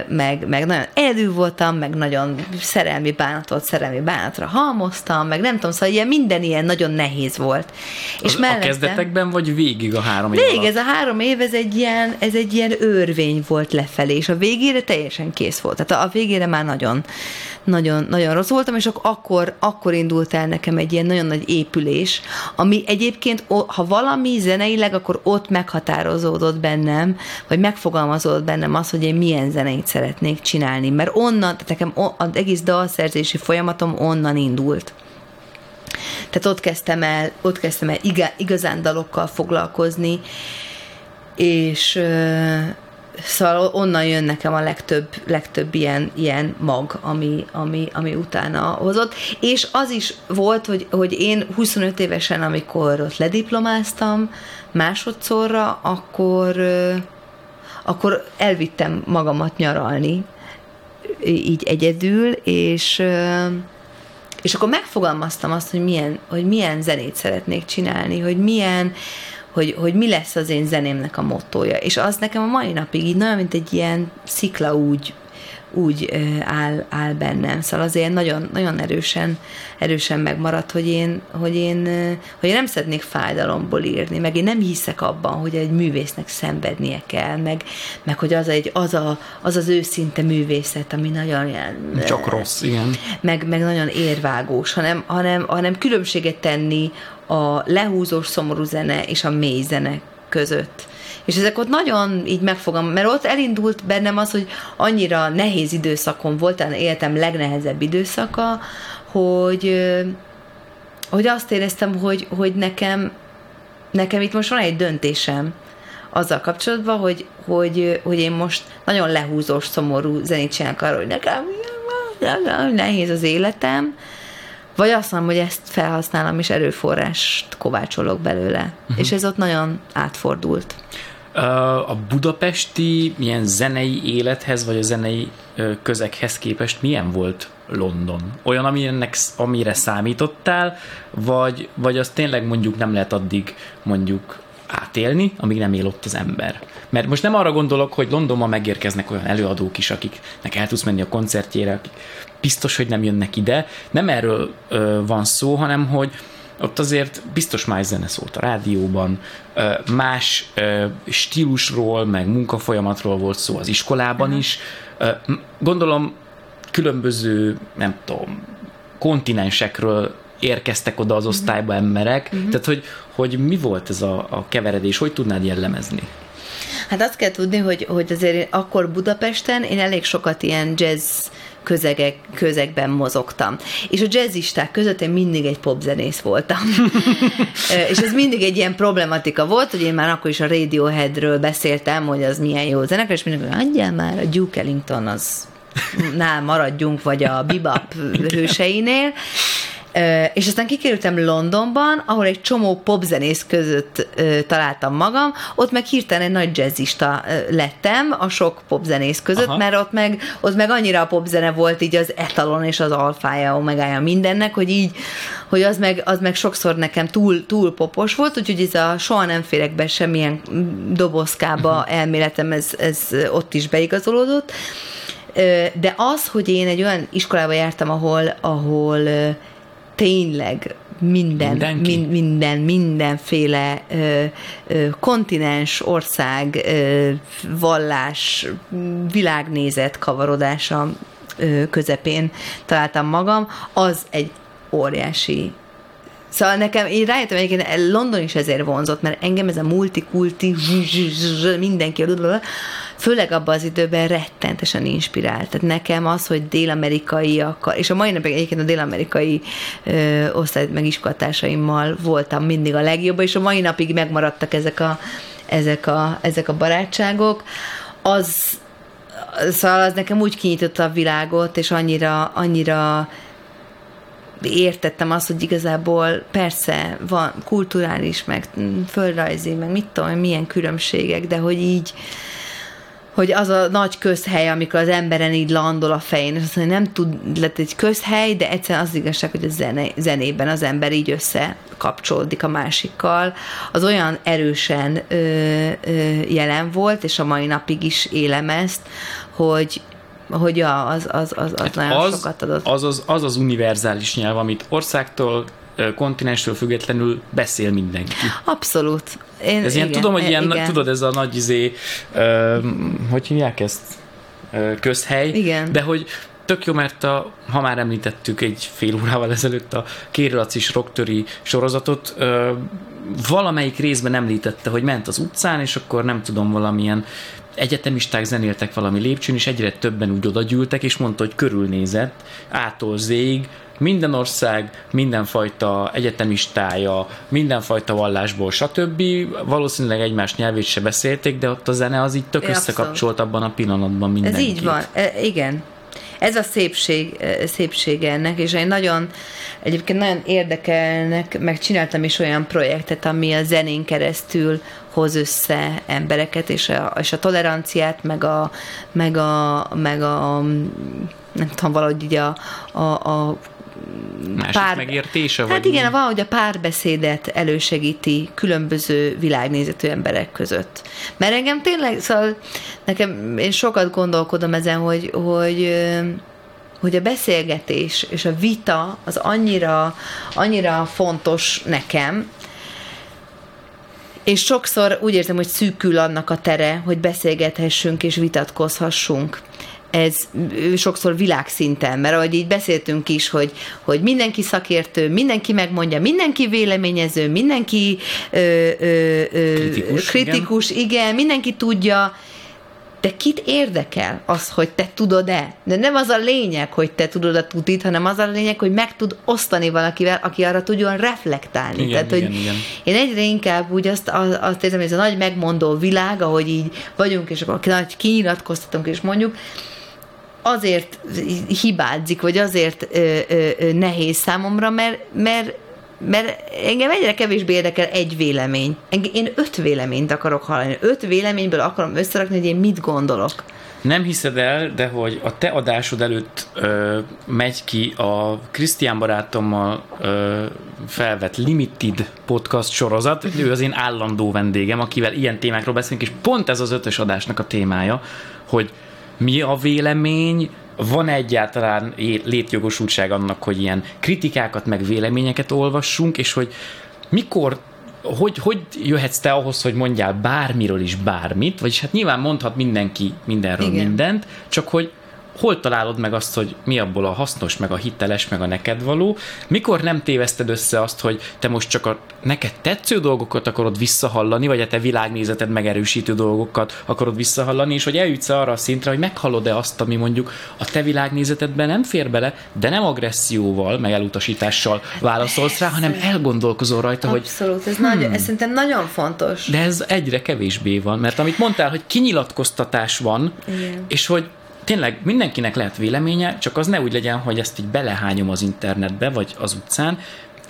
meg, meg nagyon egyedül voltam, meg nagyon szerelmi bánatot, szerelmi bánatra halmoztam, meg nem tudom, szóval ilyen minden ilyen nagyon nehéz volt. És a, mellette, a kezdetekben, vagy végig a három év Végig, ez a három év, ez egy, ilyen, ez egy ilyen örvény volt lefelé, és a végére teljesen kész volt. Tehát a végére már nagyon, nagyon, nagyon rossz voltam, és akkor, akkor indult el nekem egy ilyen nagyon nagy épülés, ami egyébként, ha valami zeneileg, akkor ott meghatározódott bennem, vagy megfogalmazódott bennem az, hogy én milyen zeneit szeretnék csinálni, mert onnan, tehát nekem az egész dalszerzési folyamatom onnan indult. Tehát ott kezdtem el, ott kezdtem el igazán dalokkal foglalkozni, és Szóval onnan jön nekem a legtöbb, legtöbb ilyen, ilyen mag, ami, ami, ami utána hozott. És az is volt, hogy, hogy én 25 évesen, amikor ott lediplomáztam másodszorra, akkor, akkor elvittem magamat nyaralni, így egyedül, és és akkor megfogalmaztam azt, hogy milyen, hogy milyen zenét szeretnék csinálni, hogy milyen, hogy, hogy mi lesz az én zenémnek a mottoja. És az nekem a mai napig így nagyon, mint egy ilyen szikla úgy, úgy áll, áll bennem. Szóval azért nagyon, nagyon erősen, erősen megmaradt, hogy én, hogy, én, hogy én nem szeretnék fájdalomból írni, meg én nem hiszek abban, hogy egy művésznek szenvednie kell, meg, meg hogy az, egy, az, a, az az őszinte művészet, ami nagyon ilyen... Csak rossz, igen. Meg, meg nagyon érvágós, hanem, hanem, hanem különbséget tenni a lehúzós szomorú zene és a mély zene között. És ezek ott nagyon így megfogam, mert ott elindult bennem az, hogy annyira nehéz időszakom volt, életem legnehezebb időszaka, hogy, hogy azt éreztem, hogy, hogy nekem, nekem itt most van egy döntésem azzal kapcsolatban, hogy, hogy, hogy én most nagyon lehúzós, szomorú zenét csinálok arról, hogy nekem nehéz az életem, vagy azt mondom, hogy ezt felhasználom, és erőforrást kovácsolok belőle. Uh-huh. És ez ott nagyon átfordult. A budapesti milyen zenei élethez, vagy a zenei közeghez képest milyen volt London? Olyan, aminek, amire számítottál, vagy, vagy az tényleg mondjuk nem lehet addig mondjuk átélni, amíg nem él ott az ember. Mert most nem arra gondolok, hogy Londonban megérkeznek olyan előadók is, akiknek el tudsz menni a koncertjére, akik biztos, hogy nem jönnek ide. Nem erről ö, van szó, hanem hogy ott azért biztos más zene szólt a rádióban, más stílusról, meg munkafolyamatról volt szó az iskolában is. Gondolom különböző, nem tudom, kontinensekről érkeztek oda az mhm. osztályba emberek, uh-huh. tehát hogy, hogy mi volt ez a, a keveredés, hogy tudnád jellemezni? Hát azt kell tudni, hogy, hogy azért akkor Budapesten én elég sokat ilyen jazz közegek, közegben mozogtam. És a jazzisták között én mindig egy popzenész voltam. és ez mindig egy ilyen problematika volt, hogy én már akkor is a Radioheadről beszéltem, hogy az milyen jó zenekar, és mindig, hogy már, a Duke Ellington az nál maradjunk, vagy a bebop hőseinél. És aztán kikerültem Londonban, ahol egy csomó popzenész között találtam magam, ott meg hirtelen egy nagy jazzista lettem a sok popzenész között, Aha. mert ott meg, ott meg annyira a popzene volt így az etalon és az alfája, omegája mindennek, hogy így, hogy az meg, az meg sokszor nekem túl, túl popos volt, úgyhogy ez a soha nem férek be semmilyen dobozkába uh-huh. elméletem, ez, ez ott is beigazolódott. De az, hogy én egy olyan iskolába jártam, ahol, ahol tényleg minden, min, minden, mindenféle ö, ö, kontinens, ország, ö, vallás, világnézet kavarodása ö, közepén találtam magam, az egy óriási. Szóval nekem, én rájöttem egyébként, London is ezért vonzott, mert engem ez a multikulti, mindenki, főleg abban az időben rettentesen inspirált. Tehát nekem az, hogy dél-amerikaiakkal, és a mai napig egyébként a dél-amerikai ö, osztály megiskolatásaimmal voltam mindig a legjobb, és a mai napig megmaradtak ezek a, ezek a, ezek a barátságok, az Szóval az nekem úgy kinyitotta a világot, és annyira, annyira értettem azt, hogy igazából persze van kulturális, meg földrajzi, meg mit tudom, milyen különbségek, de hogy így hogy az a nagy közhely, amikor az emberen így landol a fején, és azt mondja, nem tud, lett egy közhely, de egyszerűen az igazság, hogy a zene, zenében az ember így összekapcsolódik a másikkal, az olyan erősen ö, ö, jelen volt, és a mai napig is élem ezt, hogy, hogy ja, az, az, az, az hát nagyon az, sokat adott. Az az, az az univerzális nyelv, amit országtól, kontinensről függetlenül beszél mindenki. Abszolút. Én, ez igen, ilyen, tudom, hogy ilyen, igen. tudod, ez a nagy izé, uh, hogy hívják ezt? Uh, közhely. Igen. De hogy tök jó, mert a, ha már említettük egy fél órával ezelőtt a Kérlacis Roktöri sorozatot, uh, valamelyik részben említette, hogy ment az utcán, és akkor nem tudom, valamilyen egyetemisták zenéltek valami lépcsőn, és egyre többen úgy oda gyűltek, és mondta, hogy körülnézett, ától zég, minden ország, mindenfajta egyetemistája, mindenfajta vallásból, stb. Valószínűleg egymás nyelvét se beszélték, de ott a zene az így tök é, összekapcsolt abban a pillanatban mindenkit. Ez így van, e, igen. Ez a szépség, e, szépsége ennek, és én nagyon, egyébként nagyon érdekelnek, meg csináltam is olyan projektet, ami a zenén keresztül hoz össze embereket, és a, és a toleranciát, meg a, meg a, meg a nem tudom, valahogy így a, a, a Másik pár... megértése? Hát vagy igen, mi? valahogy a párbeszédet elősegíti különböző világnézetű emberek között. Mert engem tényleg, szóval nekem, én sokat gondolkodom ezen, hogy, hogy hogy a beszélgetés és a vita az annyira, annyira fontos nekem, és sokszor úgy érzem, hogy szűkül annak a tere, hogy beszélgethessünk és vitatkozhassunk ez sokszor világszinten, mert ahogy így beszéltünk is, hogy, hogy mindenki szakértő, mindenki megmondja, mindenki véleményező, mindenki ö, ö, ö, kritikus, kritikus igen. igen, mindenki tudja, de kit érdekel az, hogy te tudod-e? De nem az a lényeg, hogy te tudod a tutit, hanem az a lényeg, hogy meg tud osztani valakivel, aki arra tudjon reflektálni. Igen, Tehát, igen, hogy igen. Én egyre inkább úgy azt, azt érzem, hogy ez a nagy megmondó világ, ahogy így vagyunk, és akkor nagy kinyilatkoztatunk, és mondjuk, azért hibázik, vagy azért ö, ö, ö, nehéz számomra, mert, mert mert engem egyre kevésbé érdekel egy vélemény. Én öt véleményt akarok hallani. Öt véleményből akarom összerakni, hogy én mit gondolok. Nem hiszed el, de hogy a te adásod előtt ö, megy ki a Krisztián barátommal ö, felvett Limited podcast sorozat. Ő az én állandó vendégem, akivel ilyen témákról beszélünk, és pont ez az ötös adásnak a témája, hogy mi a vélemény, van egyáltalán létjogosultság annak, hogy ilyen kritikákat, meg véleményeket olvassunk, és hogy mikor hogy, hogy jöhetsz te ahhoz, hogy mondjál bármiről is bármit, vagyis hát nyilván mondhat mindenki mindenről Igen. mindent, csak hogy hol találod meg azt, hogy mi abból a hasznos, meg a hiteles, meg a neked való, mikor nem téveszted össze azt, hogy te most csak a neked tetsző dolgokat akarod visszahallani, vagy a te világnézeted megerősítő dolgokat akarod visszahallani, és hogy eljutsz arra a szintre, hogy meghallod-e azt, ami mondjuk a te világnézetedben nem fér bele, de nem agresszióval, meg elutasítással válaszolsz rá, hanem elgondolkozol rajta, Abszolút, hogy... Abszolút, ez, hmm, nagy, ez szerintem nagyon fontos. De ez egyre kevésbé van, mert amit mondtál, hogy kinyilatkoztatás van, Igen. és hogy tényleg mindenkinek lehet véleménye, csak az ne úgy legyen, hogy ezt így belehányom az internetbe, vagy az utcán,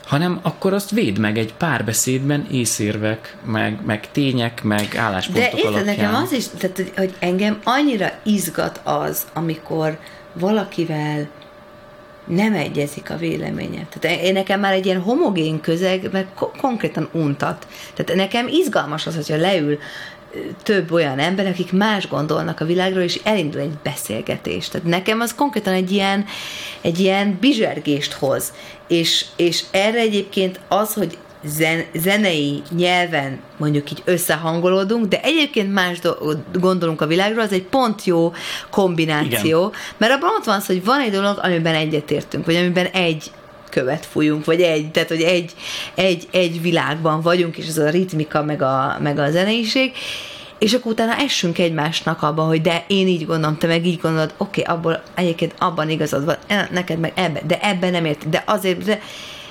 hanem akkor azt véd meg egy párbeszédben észérvek, meg, meg tények, meg álláspontok De érted, alapján. nekem az is, tehát, hogy- hogy engem annyira izgat az, amikor valakivel nem egyezik a véleménye. Tehát én nekem már egy ilyen homogén közeg, meg ko- konkrétan untat. Tehát nekem izgalmas az, hogyha leül több olyan ember, akik más gondolnak a világról, és elindul egy beszélgetés. Tehát nekem az konkrétan egy ilyen, egy ilyen bizsergést hoz. És, és erre egyébként az, hogy zen, zenei nyelven mondjuk így összehangolódunk, de egyébként más do- gondolunk a világról, az egy pont jó kombináció, Igen. mert abban ott van az, hogy van egy dolog, amiben egyetértünk, vagy amiben egy követ fújunk, vagy egy, tehát hogy egy, egy, egy világban vagyunk, és ez a ritmika, meg a, meg a zeneiség, és akkor utána essünk egymásnak abba, hogy de én így gondolom, te meg így gondolod, oké, okay, abból egyébként abban igazad van, neked meg ebben, de ebben nem érti, de azért, de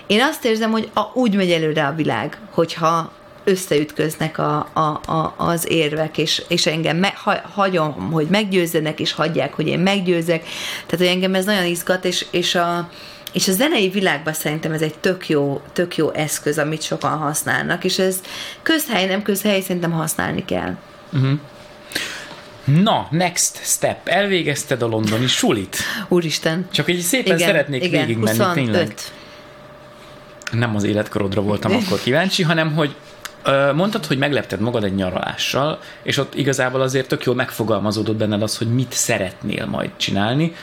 én azt érzem, hogy a, úgy megy előre a világ, hogyha összeütköznek a, a, a, az érvek, és, és engem me, ha, hagyom, hogy meggyőzzenek, és hagyják, hogy én meggyőzek. Tehát, hogy engem ez nagyon izgat, és, és a, és a zenei világban szerintem ez egy tök jó, tök jó eszköz, amit sokan használnak, és ez közhely, nem közhely, szerintem használni kell. Na, next step. Elvégezted a londoni sulit. Úristen. Csak így szépen Igen, szeretnék igen, végigmenni, 25. tényleg. Nem az életkorodra voltam akkor kíváncsi, hanem hogy mondtad, hogy meglepted magad egy nyaralással, és ott igazából azért tök jól megfogalmazódott benned az, hogy mit szeretnél majd csinálni.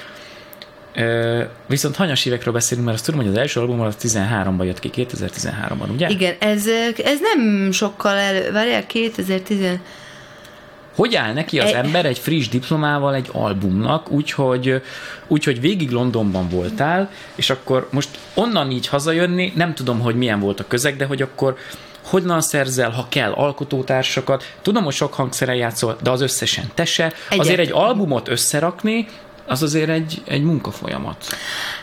Ö, viszont hanyas évekről beszélünk, mert azt tudom, hogy az első album az 13-ban jött ki, 2013-ban, ugye? Igen, ez, ez nem sokkal elő, várjál, 2010 Hogy áll neki az Egy- ember egy friss diplomával egy albumnak, úgyhogy, úgyhogy végig Londonban voltál, és akkor most onnan így hazajönni, nem tudom, hogy milyen volt a közeg, de hogy akkor honnan szerzel, ha kell, alkotótársakat. Tudom, hogy sok hangszeren játszol, de az összesen te se. Azért egy albumot összerakni, az azért egy, egy munkafolyamat.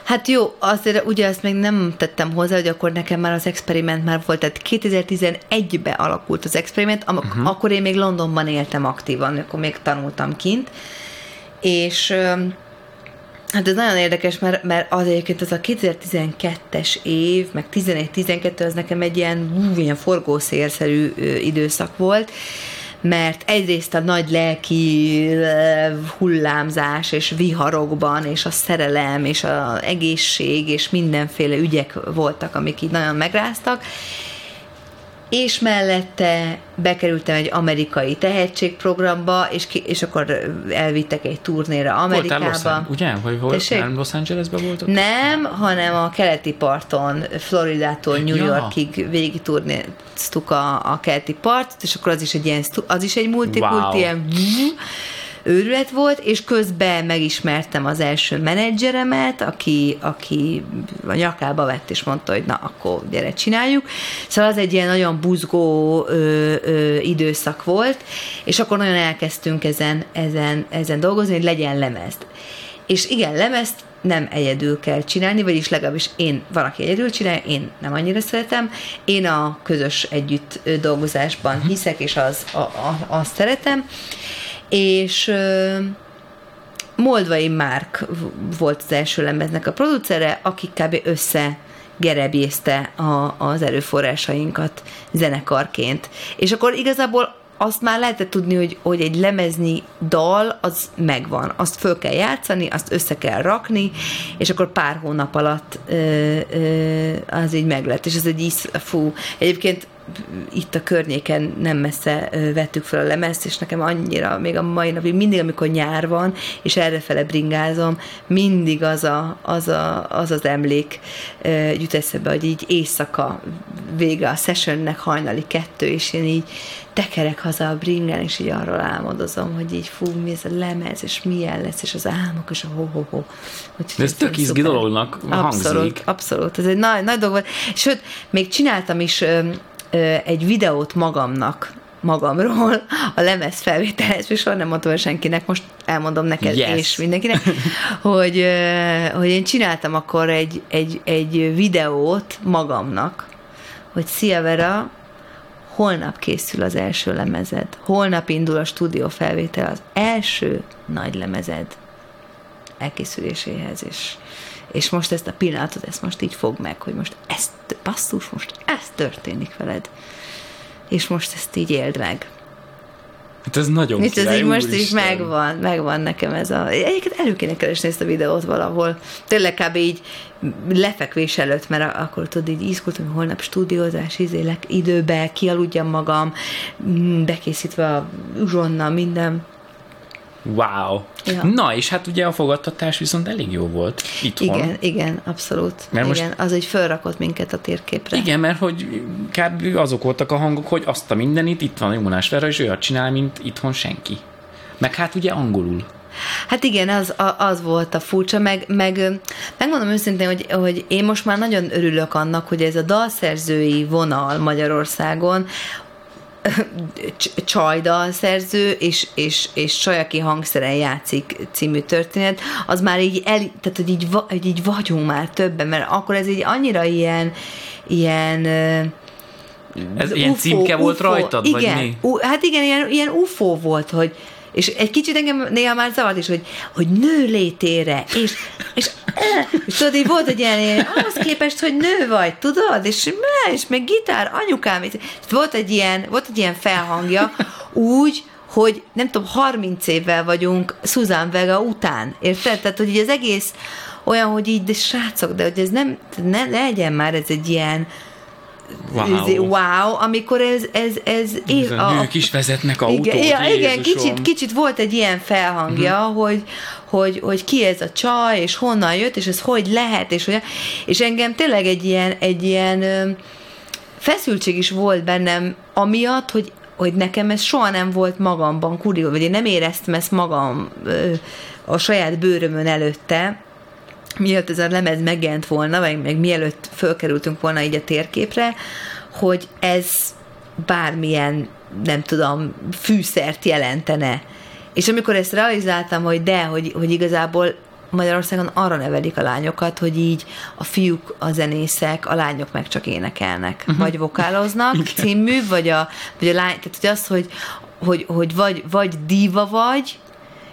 Hát jó, azért ugye azt még nem tettem hozzá, hogy akkor nekem már az experiment már volt, tehát 2011-ben alakult az experiment, am- uh-huh. akkor én még Londonban éltem aktívan, akkor még tanultam kint, és Hát ez nagyon érdekes, mert, mert az egyébként az a 2012-es év, meg 11-12 az nekem egy ilyen, hú, ilyen forgószélszerű időszak volt, mert egyrészt a nagy lelki ö, hullámzás és viharokban, és a szerelem, és az egészség, és mindenféle ügyek voltak, amik így nagyon megráztak, és mellette bekerültem egy amerikai tehetségprogramba, és, ki, és akkor elvittek egy turnéra Voltál Los Amerikába. Ugye? Vagy volt, Tessék? nem Los Angelesben voltad? Nem, hanem a keleti parton, Floridától New Ja. Yorkig végig turnéztuk a, a keleti partot, és akkor az is egy ilyen, az is egy multikult, Wow. ilyen őrület volt, és közben megismertem az első menedzseremet, aki, aki a nyakába vett, és mondta, hogy na, akkor gyere, csináljuk. Szóval az egy ilyen nagyon buzgó ö, ö, időszak volt, és akkor nagyon elkezdtünk ezen, ezen, ezen dolgozni, hogy legyen lemez. És igen, lemezt nem egyedül kell csinálni, vagyis legalábbis én, valaki egyedül csinálja, én nem annyira szeretem. Én a közös együtt dolgozásban hiszek, és az, a, a, azt szeretem. És Moldvai Márk volt az első lemeznek a producere, aki kb. össze gerebjézte a, az erőforrásainkat zenekarként. És akkor igazából azt már lehetett tudni, hogy, hogy egy lemezni dal, az megvan. Azt föl kell játszani, azt össze kell rakni, és akkor pár hónap alatt ö, ö, az így meg lett. És ez egy isz, fú, egyébként itt a környéken nem messze vettük fel a lemezt, és nekem annyira, még a mai napig, mindig, amikor nyár van, és errefele bringázom, mindig az a, az, a, az, az emlék jut eszembe, hogy így éjszaka vége a sessionnek hajnali kettő, és én így tekerek haza a bringán, és így arról álmodozom, hogy így fú, mi ez a lemez, és milyen lesz, és az álmok, és a ho-ho-ho. De ez tök izgi dolognak Abszolút, hangzik. abszolút. Ez egy nagy, nagy dolog volt. Sőt, még csináltam is egy videót magamnak, magamról a lemez felvételhez, és soha nem mondtam senkinek, most elmondom neked Yes. és mindenkinek, hogy, hogy én csináltam akkor egy, egy, egy videót magamnak, hogy szia Vera, holnap készül az első lemezed, holnap indul a stúdió felvétel, az első nagy lemezed. elkészüléséhez, és, és most ezt a pillanatot, ezt most így fog meg, hogy most ezt, basszus, most ez történik veled. És most ezt így éld meg. Hát ez nagyon ez király, így most így megvan, megvan nekem ez a... Egyébként elő kéne keresni ezt a videót valahol. Tényleg kb. így lefekvés előtt, mert akkor tudod, így izgultam, hogy holnap stúdiózás, izélek időbe, kialudjam magam, bekészítve a uzsonna, minden. Wow. Ja. Na, és hát ugye a fogadtatás viszont elég jó volt itthon. Igen, igen, abszolút. Mert most- igen, az, hogy felrakott minket a térképre. Igen, mert hogy kb. azok voltak a hangok, hogy azt a mindenit, itt van Jónás Vera, és olyat csinál, mint itthon senki. Meg hát ugye angolul. Hát igen, az, az volt a furcsa, meg, meg megmondom őszintén, hogy, hogy én most már nagyon örülök annak, hogy ez a dalszerzői vonal Magyarországon csajdalszerző és, és, és csaj, aki hangszeren játszik című történet, az már így, el, tehát, hogy így, hogy így vagyunk már többen, mert akkor ez így annyira ilyen, ilyen Ez ilyen címke volt rajtad, igen, vagy mi? U, hát igen, ilyen, ilyen UFO volt, hogy és egy kicsit engem néha már zavart is, hogy, hogy nő létére, és, és, és tudod, így volt egy ilyen, ahhoz képest, hogy nő vagy, tudod, és, és meg gitár, anyukám, és volt egy ilyen, volt egy ilyen felhangja, úgy, hogy nem tudom, 30 évvel vagyunk Susan Vega után, érted? Tehát, hogy így az egész olyan, hogy így, de srácok, de hogy ez nem, ne, ne legyen már ez egy ilyen, Wow. wow, amikor ez, ez, ez Ez a nők is vezetnek autót, igen, ja, igen kicsit, kicsit volt egy ilyen felhangja, uh-huh. hogy, hogy, hogy ki ez a csaj, és honnan jött, és ez hogy lehet, és, hogy, és engem tényleg egy ilyen, egy ilyen feszültség is volt bennem, amiatt, hogy hogy nekem ez soha nem volt magamban kurió, vagy én nem éreztem ezt magam ö, a saját bőrömön előtte, mielőtt ez a lemez megjelent volna, vagy meg mielőtt fölkerültünk volna így a térképre, hogy ez bármilyen, nem tudom, fűszert jelentene. És amikor ezt realizáltam, hogy de, hogy, hogy igazából Magyarországon arra nevelik a lányokat, hogy így a fiúk a zenészek, a lányok meg csak énekelnek, uh-huh. vagy vokáloznak Igen. című, vagy a, vagy a lány, tehát hogy az, hogy, hogy, hogy vagy, vagy díva vagy,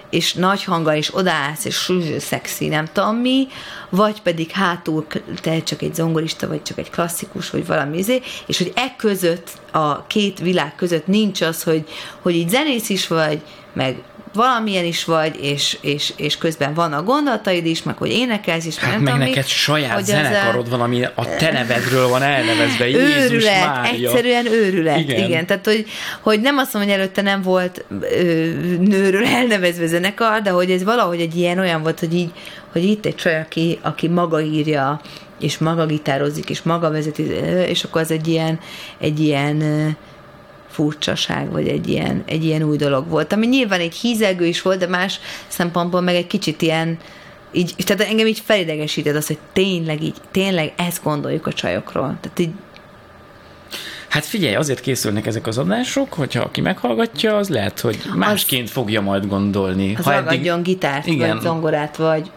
és nagy hanga, és odaállsz, és szexi, nem tudom mi, vagy pedig hátul te csak egy zongorista, vagy csak egy klasszikus, vagy valami izé, és hogy e között, a két világ között nincs az, hogy, hogy így zenész is vagy, meg valamilyen is vagy, és, és, és közben vannak gondolataid is, meg hogy énekelsz is, Hát nem meg tudom neked mi, saját hogy ez a- zenekarod van, ami a te nevedről van elnevezve. Jézus őrület, Mária. egyszerűen őrület, Igen. igen. Tehát, hogy, hogy nem azt mondom, hogy előtte nem volt ö, nőről elnevezve zenekar, de hogy ez valahogy egy ilyen olyan volt, hogy így, hogy itt egy csaj, aki, aki maga írja, és maga gitározik, és maga vezeti, és akkor az egy ilyen, egy ilyen furcsaság, vagy egy ilyen, egy ilyen új dolog volt, ami nyilván egy hízelgő is volt, de más szempontból meg egy kicsit ilyen, így, tehát engem így felidegesített az, hogy tényleg így, tényleg ezt gondoljuk a csajokról. Tehát így Hát figyelj, azért készülnek ezek az adások, hogyha aki meghallgatja, az lehet, hogy másként fogja majd gondolni. az ragadjon gitárt, Igen. vagy zongorát, vagy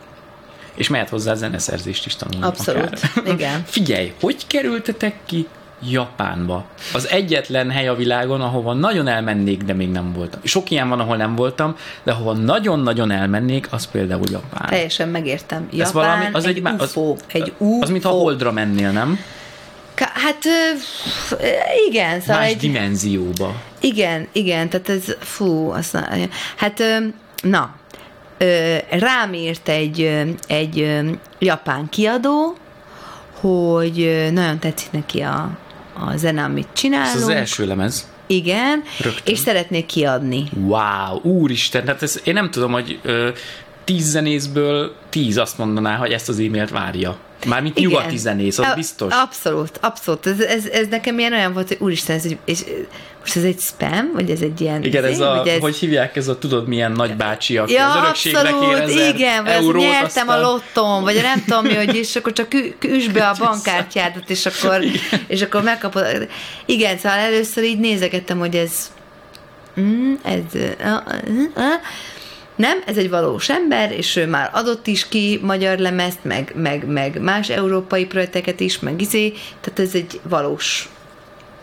És mehet hozzá zeneszerzést is tanulni. Abszolút, akár. igen. Figyelj, hogy kerültetek ki Japánba? Az egyetlen hely a világon, ahova nagyon elmennék, de még nem voltam. Sok ilyen van, ahol nem voltam, de ahova nagyon-nagyon elmennék, az például Japán. teljesen megértem. Japán, Ez valami, az egy, egy, má- UFO, az, egy UFO. Az, mint ha Holdra mennél, nem? Hát igen, szóval Más egy, dimenzióba. Igen, igen, tehát ez, fú, azt na, hát na, rám írt egy, egy japán kiadó, hogy nagyon tetszik neki a, a zene, amit Ez csinálunk. az első lemez. Igen, Rögtön. és szeretnék kiadni. Wow, úristen, tehát ez, én nem tudom, hogy ö, tíz zenészből tíz azt mondaná, hogy ezt az e-mailt várja. Mármint Igen. nyugati zenész, az A- biztos. Abszolút, abszolút. Ez, ez, ez nekem ilyen olyan volt, hogy úristen, ez és, most ez egy spam, vagy ez egy ilyen... Igen, ez izé, a, ez, hogy hívják, ez a tudod milyen nagybácsi, aki Ja, az örökségre abszolút, igen, vagy eurót, nyertem aztán... a lottón, vagy nem tudom mi, hogy és akkor csak üsd be a bankkártyádat, és akkor, és akkor megkapod. Igen, szóval először így nézegettem, hogy ez mm, ez uh, uh, uh, nem, ez egy valós ember, és ő már adott is ki magyar lemezt, meg, meg, meg más európai projekteket is, meg izé, tehát ez egy valós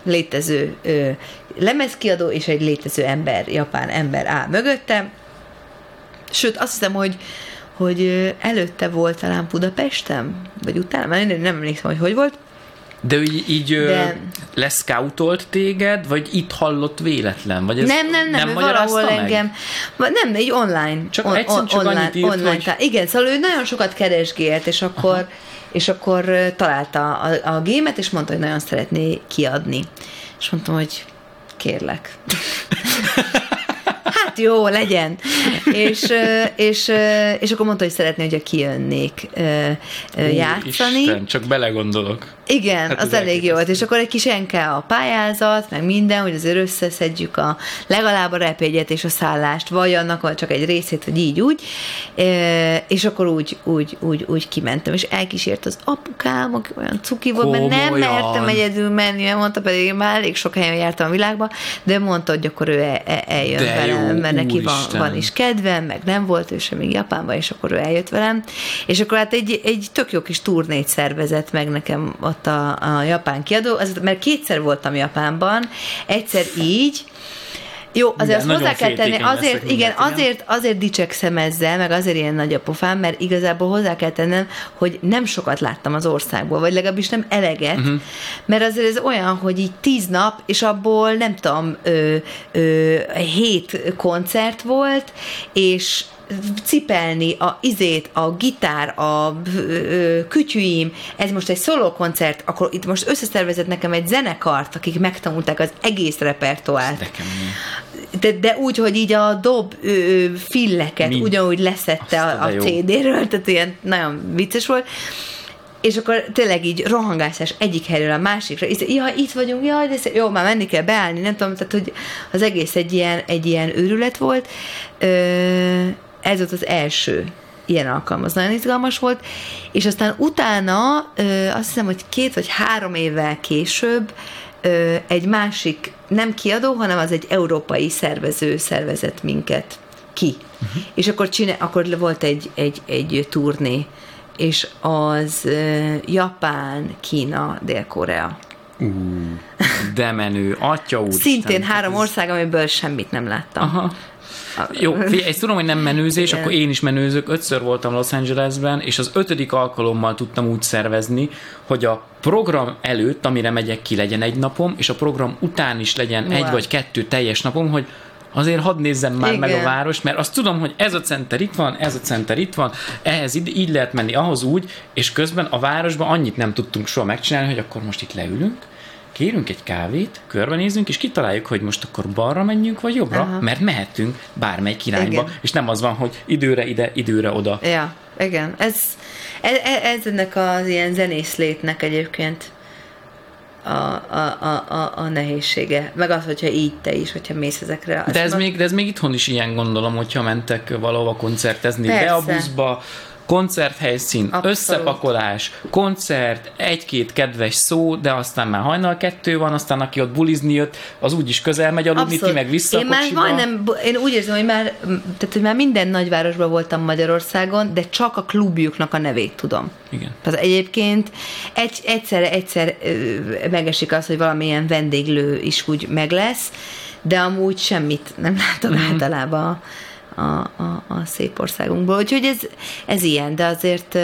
létező ö, lemezkiadó, és egy létező ember, japán ember áll mögötte. Sőt, azt hiszem, hogy hogy előtte volt talán Budapesten, vagy utána, már nem, nem emlékszem, hogy hogy volt, De így, így De- leszkautolt téged, vagy itt hallott véletlen? Vagy ez nem, nem, nem, nem valahol meg? engem, nem, egy online. Csak egyszerűen csak online, annyit írt, online hogy- Igen, szóval ő nagyon sokat keresgélt, és akkor, Aha. és akkor találta a, a gémet, és mondta, hogy nagyon szeretné kiadni. És mondtam, hogy kérlek. Hát jó, legyen. És, és, és akkor mondta, hogy szeretné, hogyha kijönnék játszani. Isten, csak belegondolok. Igen, Hát ez az elég jó volt. És akkor egy kis enke a pályázat, meg minden, hogy azért összeszedjük a legalább a repégyet és a szállást, vagy annak vagy csak egy részét, hogy így úgy. E, és akkor úgy, úgy, úgy, úgy kimentem, és elkísért az apukám, aki olyan cuki volt, mert nem mertem egyedül menni, mert mondta pedig én már elég sok helyen jártam a világba, de mondta, hogy akkor ő el, el, eljön De velem, jó, mert neki van, van is kedvem, meg nem volt ő sem még Japánban, és akkor ő eljött velem, és akkor hát egy, egy tök jó kis turnét szervezett meg nekem ott a, a japán kiadó, az, mert kétszer voltam Japánban, egyszer így, jó, azért Igen, azt hozzá kell tenni, azért, igen, igen. azért, azért dicsekszem ezzel, meg azért ilyen nagy a pofám, mert igazából hozzá kell tennem, hogy nem sokat láttam az országból, vagy legalábbis nem eleget, uh-huh. mert azért ez olyan, hogy így tíz nap, és abból nem tudom, ö, ö, hét koncert volt, és cipelni a izét, a gitár, a ö, kütyüim, ez most egy szóló koncert, akkor itt most összeszervezett nekem egy zenekart, akik megtanulták az egész repertoárt. De. De, de úgy, hogy így a dob ö, ö, filleket Mind. ugyanúgy leszette Azt a, a. CD-ről, tehát ilyen nagyon vicces volt. És akkor tényleg így rohangászás egyik helyről a másikra. És, ja, itt vagyunk, jaj, de szép. jó, már menni kell beállni, nem tudom, tehát hogy az egész egy ilyen, egy ilyen őrület volt. Ö, ez volt az első ilyen alkalom, az nagyon izgalmas volt, és aztán utána, azt hiszem, hogy két vagy három évvel később egy másik, nem kiadó, hanem az egy európai szervező szervezett minket ki. Uh-huh. És akkor, csinál, akkor volt egy, egy, egy turné, és az Japán, Kína, Dél-Korea. Ú, de menő, atya úr. Szintén három ország, amiből semmit nem láttam. Aha. Jó, figyelj, ezt tudom, hogy nem menőzés, Igen. akkor én is menőzök. Ötször voltam Los Angelesben, és az ötödik alkalommal tudtam úgy szervezni, hogy a program előtt, amire megyek ki, legyen egy napom, és a program után is legyen Wow. egy vagy kettő teljes napom, hogy azért hadd nézzem már Igen. meg a város, mert azt tudom, hogy ez a center itt van, ez a center itt van, ehhez ide, így lehet menni, ahhoz úgy, és közben a városban annyit nem tudtunk soha megcsinálni, hogy akkor most itt leülünk, kérünk egy kávét, körbenézünk, és kitaláljuk, hogy most akkor balra menjünk, vagy jobbra, Aha. mert mehetünk bármelyik irányba, Igen. és nem az van, hogy időre ide, időre oda. Ja, igen. Ez, ez, ez ennek az ilyen zenészlétnek egyébként a, a, a, a, a nehézsége. Meg az, hogyha így te is, hogyha mész ezekre. De ez, Azt még, de ez még itthon is ilyen gondolom, hogyha mentek valahova koncertezni, Persze. be a buszba, koncerthelyszín, Abszolút. összepakolás, koncert, egy-két kedves szó, de aztán már hajnal kettő van, aztán aki ott bulizni jött, az úgyis közel megy aludni, Abszolút. ti meg vissza Én már majdnem, én úgy érzem, hogy már, tehát, hogy már minden nagyvárosban voltam Magyarországon, de csak a klubjuknak a nevét tudom. Igen. Tehát egyébként egy, egyszer, egyszer megesik az, hogy valamilyen vendéglő is úgy meg lesz, de amúgy semmit nem látom mm. általában a, a, a szép országunkból. Úgyhogy ez, ez ilyen, de azért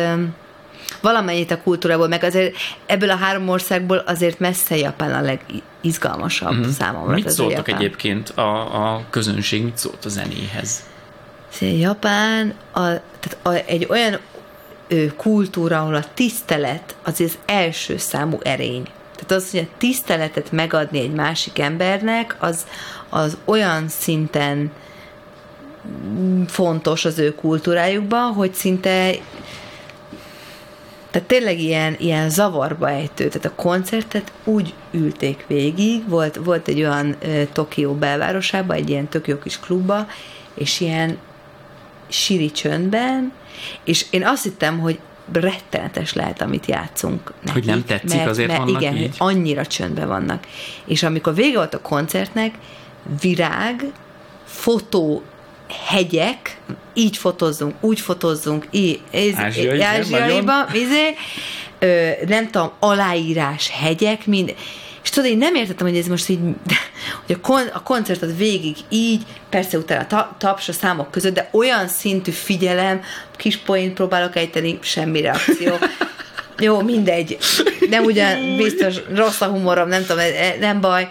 valamennyit a kultúrából, meg azért ebből a három országból azért messze Japán a legizgalmasabb mm. számomra. Mit szóltak Japán. egyébként a, a közönség, mit szólt a zenéhez? Japán a, tehát a, egy olyan ö, kultúra, ahol a tisztelet az az első számú erény. Tehát az, hogy a tiszteletet megadni egy másik embernek, az, az olyan szinten fontos az ő kultúrájukban, hogy szinte tehát tényleg ilyen, ilyen zavarba ejtő. Tehát a koncertet úgy ülték végig, volt, volt egy olyan ö, Tokió belvárosában, egy ilyen tök jó kis klubba, és ilyen siri csöndben, és én azt hittem, hogy rettenetes lehet, amit játszunk. Nekik, Hogy nem tetszik, azért vannak igen, így? annyira csöndben vannak. És amikor vége volt a koncertnek, virág, fotó, hegyek, így fotozzunk, úgy fotozzunk, így, ez, Ázsiai, igen, ázsiaiba, izé, ö, nem tudom, aláírás, hegyek, mind, És tudod, én nem értettem, hogy ez most így, hogy a, kon, a koncertet végig így, persze utána ta, taps a számok között, de olyan szintű figyelem, kis poént próbálok ejteni, semmi reakció. Jó, mindegy. Nem ugyan biztos rossz a humorom, nem tudom, nem baj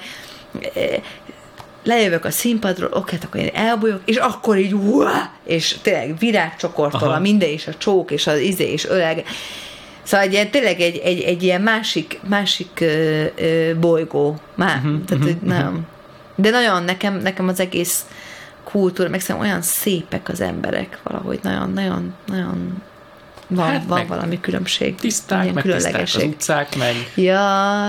lejövök a színpadról, oké, hát akkor én elbújok, és akkor így, uá, és tényleg virágcsokortól a minden, és a csók, és az izé, és öleg. Szóval egy, tényleg egy, egy, egy ilyen másik, másik ö, ö, bolygó. Már, uh-huh, tehát, uh-huh, nagyon. De nagyon, nekem, nekem az egész kultúra, meg szerintem olyan szépek az emberek valahogy, nagyon, nagyon, nagyon van, hát van valami különbség. Tiszták, meg tiszták az utcák, meg... Ja,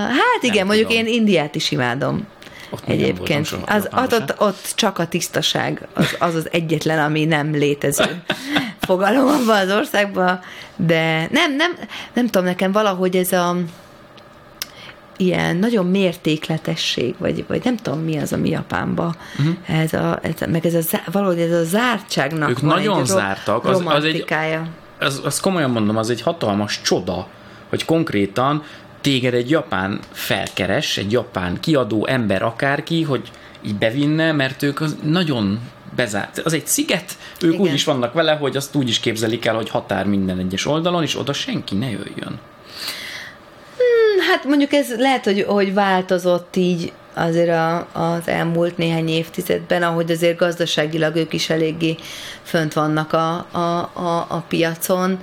hát igen, mondjuk tudom. én Indiát is imádom. Ott Egyébként. Soha, az, ott, ott, ott csak a tisztaság, az, az az egyetlen, ami nem létező fogalom abban az országban, de nem, nem, nem tudom, nekem valahogy ez a ilyen nagyon mértékletesség, vagy, vagy nem tudom mi az, ami Japánban. Uh-huh. Ez a, ez, meg ez a, valahogy ez a zártságnak ők van nagyon egy zártak. Az, az, egy, az, az komolyan mondom, az egy hatalmas csoda, hogy konkrétan téged egy japán felkeres, egy japán kiadó ember akárki, hogy így bevinne, mert ők az nagyon bezárt. Az egy sziget, ők Igen. úgy is vannak vele, hogy azt úgy is képzelik el, hogy határ minden egyes oldalon, és oda senki ne jöjjön. Hmm, hát mondjuk ez lehet, hogy, hogy változott így azért a, az elmúlt néhány évtizedben, ahogy azért gazdaságilag ők is eléggé fönt vannak a, a, a, a piacon,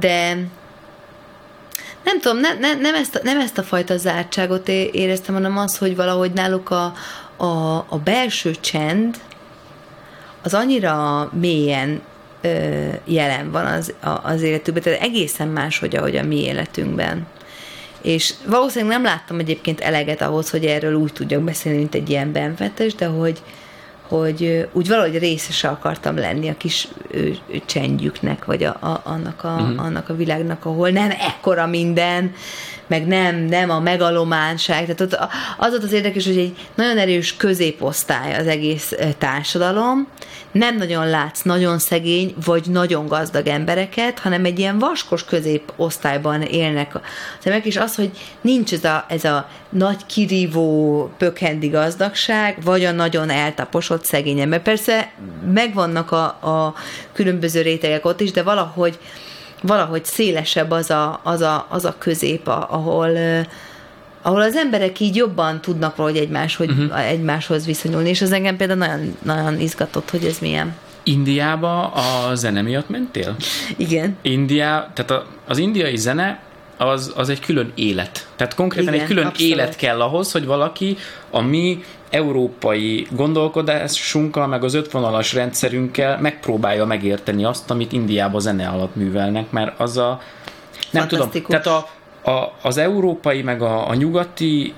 de nem tudom, ne, ne, nem, ezt, nem ezt a fajta zártságot éreztem, hanem az, hogy valahogy náluk a, a, a belső csend az annyira mélyen ö, jelen van az, a, az életükben, tehát egészen más, hogy ahogy a mi életünkben. És valószínűleg nem láttam egyébként eleget ahhoz, hogy erről úgy tudjak beszélni, mint egy ilyen benfetes, de hogy, hogy úgy valahogy részese akartam lenni a kis ő, ő csendjüknek, vagy a, a, annak, a, uh-huh. annak a világnak, ahol nem ekkora minden, meg nem, nem a megalománság. Tehát ott az volt az érdekes, hogy egy nagyon erős középosztály az egész társadalom, nem nagyon látsz nagyon szegény vagy nagyon gazdag embereket, hanem egy ilyen vaskos középosztályban élnek az emberek, és az, hogy nincs ez a, ez a nagy kirívó pökhendi gazdagság, vagy a nagyon eltaposott szegény ember. Persze megvannak a, a különböző rétegek ott is, de valahogy valahogy szélesebb az a, az a, az a közép, ahol, ahol az emberek így jobban tudnak valahogy egymáshoz, uh-huh. egymáshoz viszonyulni, és az engem például nagyon, nagyon izgatott, hogy ez milyen. Indiába a zene miatt mentél? Igen. India, tehát az indiai zene az, az egy külön élet. Tehát konkrétan Igen, egy külön abszolút. élet kell ahhoz, hogy valaki a mi európai gondolkodásunkkal, meg az ötvonalas rendszerünkkel megpróbálja megérteni azt, amit Indiában zene alatt művelnek, mert az a... Nem tudom, tehát a, a, az európai, meg a, a nyugati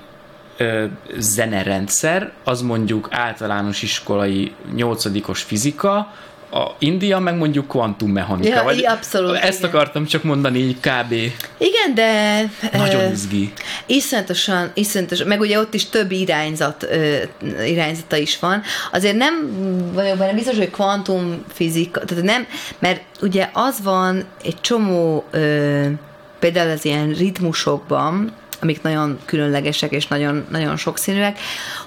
ö, zenerendszer, az mondjuk általános iskolai nyolcadikos fizika, a India meg mondjuk kvantummechanika. Ja, vagy abszolút. Ezt igen. akartam csak mondani így kb. Igen, de... Nagyon uh, izgi. Iszonyatosan, iszonyatosan, meg ugye ott is több irányzat, uh, irányzata is van. Azért nem vagyok benne biztos, hogy kvantumfizika, tehát nem, mert ugye az van egy csomó uh, például az ilyen ritmusokban, amik nagyon különlegesek és nagyon, nagyon sokszínűek,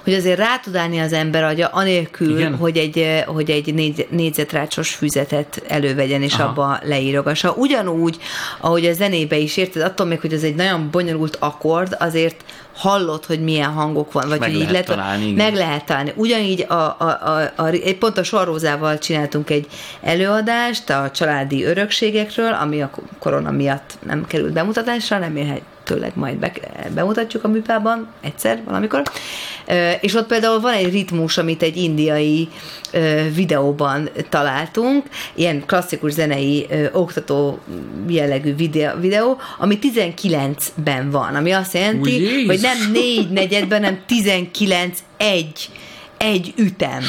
hogy azért rá tud állni az ember agya, anélkül, Igen. hogy egy, hogy egy négy, négyzetrácsos füzetet elővegyen és Aha. abba leírogassa. Ugyanúgy, ahogy a zenébe is érted, attól még, hogy ez egy nagyon bonyolult akkord, azért hallod, hogy milyen hangok van, vagy meg hogy így lehet, találni, meg lehet találni. Ugyanígy a, a, a, a, pont a Sorrózával csináltunk egy előadást a családi örökségekről, ami a korona miatt nem került bemutatásra, remélhetőleg majd be, bemutatjuk a műpában egyszer, valamikor. És ott például van egy ritmus, amit egy indiai videóban találtunk, ilyen klasszikus zenei oktató jellegű videó, ami 19-ben van, ami azt jelenti, Ujjé. hogy nem négy negyedben, hanem 19 egy, egy ütem.